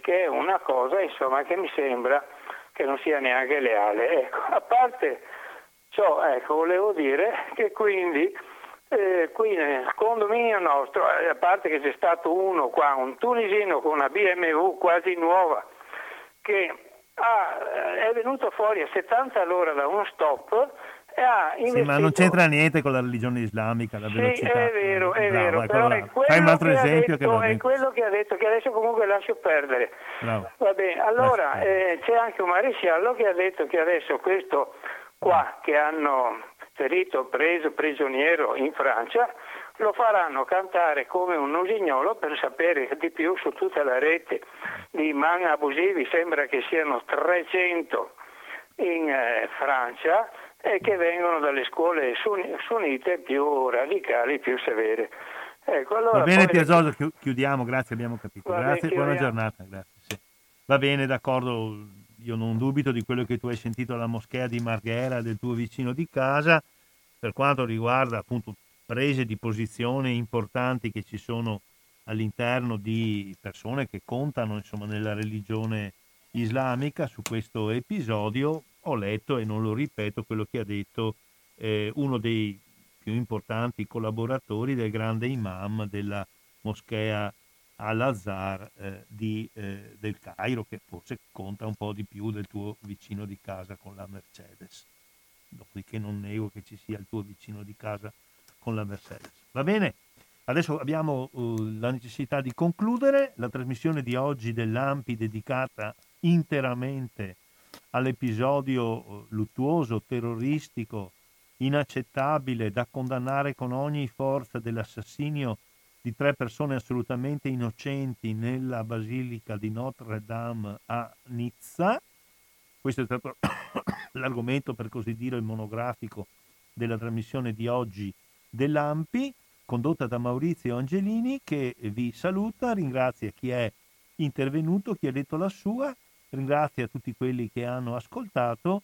che è una cosa insomma, che mi sembra che non sia neanche leale. Ecco, a parte ciò, ecco, volevo dire che quindi eh, qui nel condominio nostro, eh, a parte che c'è stato uno qua, un tunisino con una BMW quasi nuova, che ha, è venuto fuori a 70 all'ora da uno stop Ah, sì, ma non c'entra niente con la religione islamica, la velocità. Sì, è vero, è Bravo, vero, però è Fai un altro esempio detto, che È quello che ha detto, che adesso comunque lascio perdere. Bravo. Va bene, allora eh, c'è anche un maresciallo che ha detto che adesso questo qua che hanno ferito, preso prigioniero in Francia, lo faranno cantare come un usignolo per sapere di più su tutta la rete di man abusivi, sembra che siano 300 in eh, Francia e che vengono dalle scuole sunnite più radicali, più severe. Ecco, allora Va bene Piazzoso, chiudiamo, grazie, abbiamo capito. Grazie, bene, buona giornata. Grazie, sì. Va bene, d'accordo, io non dubito di quello che tu hai sentito alla moschea di Marghera, del tuo vicino di casa, per quanto riguarda appunto prese di posizione importanti che ci sono all'interno di persone che contano insomma, nella religione islamica su questo episodio, ho letto e non lo ripeto quello che ha detto eh, uno dei più importanti collaboratori del grande imam della moschea Al-Azhar eh, di, eh, del Cairo, che forse conta un po' di più del tuo vicino di casa con la Mercedes. Dopodiché non nego che ci sia il tuo vicino di casa con la Mercedes. Va bene? Adesso abbiamo uh, la necessità di concludere la trasmissione di oggi dell'AMPI dedicata interamente all'episodio uh, luttuoso, terroristico, inaccettabile, da condannare con ogni forza dell'assassinio di tre persone assolutamente innocenti nella basilica di Notre Dame a Nizza. Questo è stato l'argomento, per così dire, il monografico della trasmissione di oggi dell'AMPI, condotta da Maurizio Angelini, che vi saluta, ringrazia chi è intervenuto, chi ha detto la sua, ringrazia tutti quelli che hanno ascoltato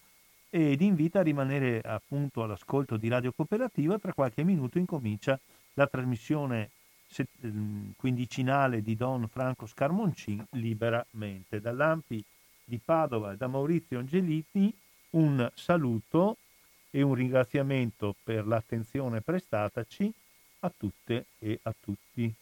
ed invita a rimanere appunto all'ascolto di Radio Cooperativa. Tra qualche minuto incomincia la trasmissione mm, quindicinale di Don Franco Scarmoncin liberamente. Dall'Ampi di Padova e da Maurizio Angelini un saluto e un ringraziamento per l'attenzione prestataci a tutte e a tutti.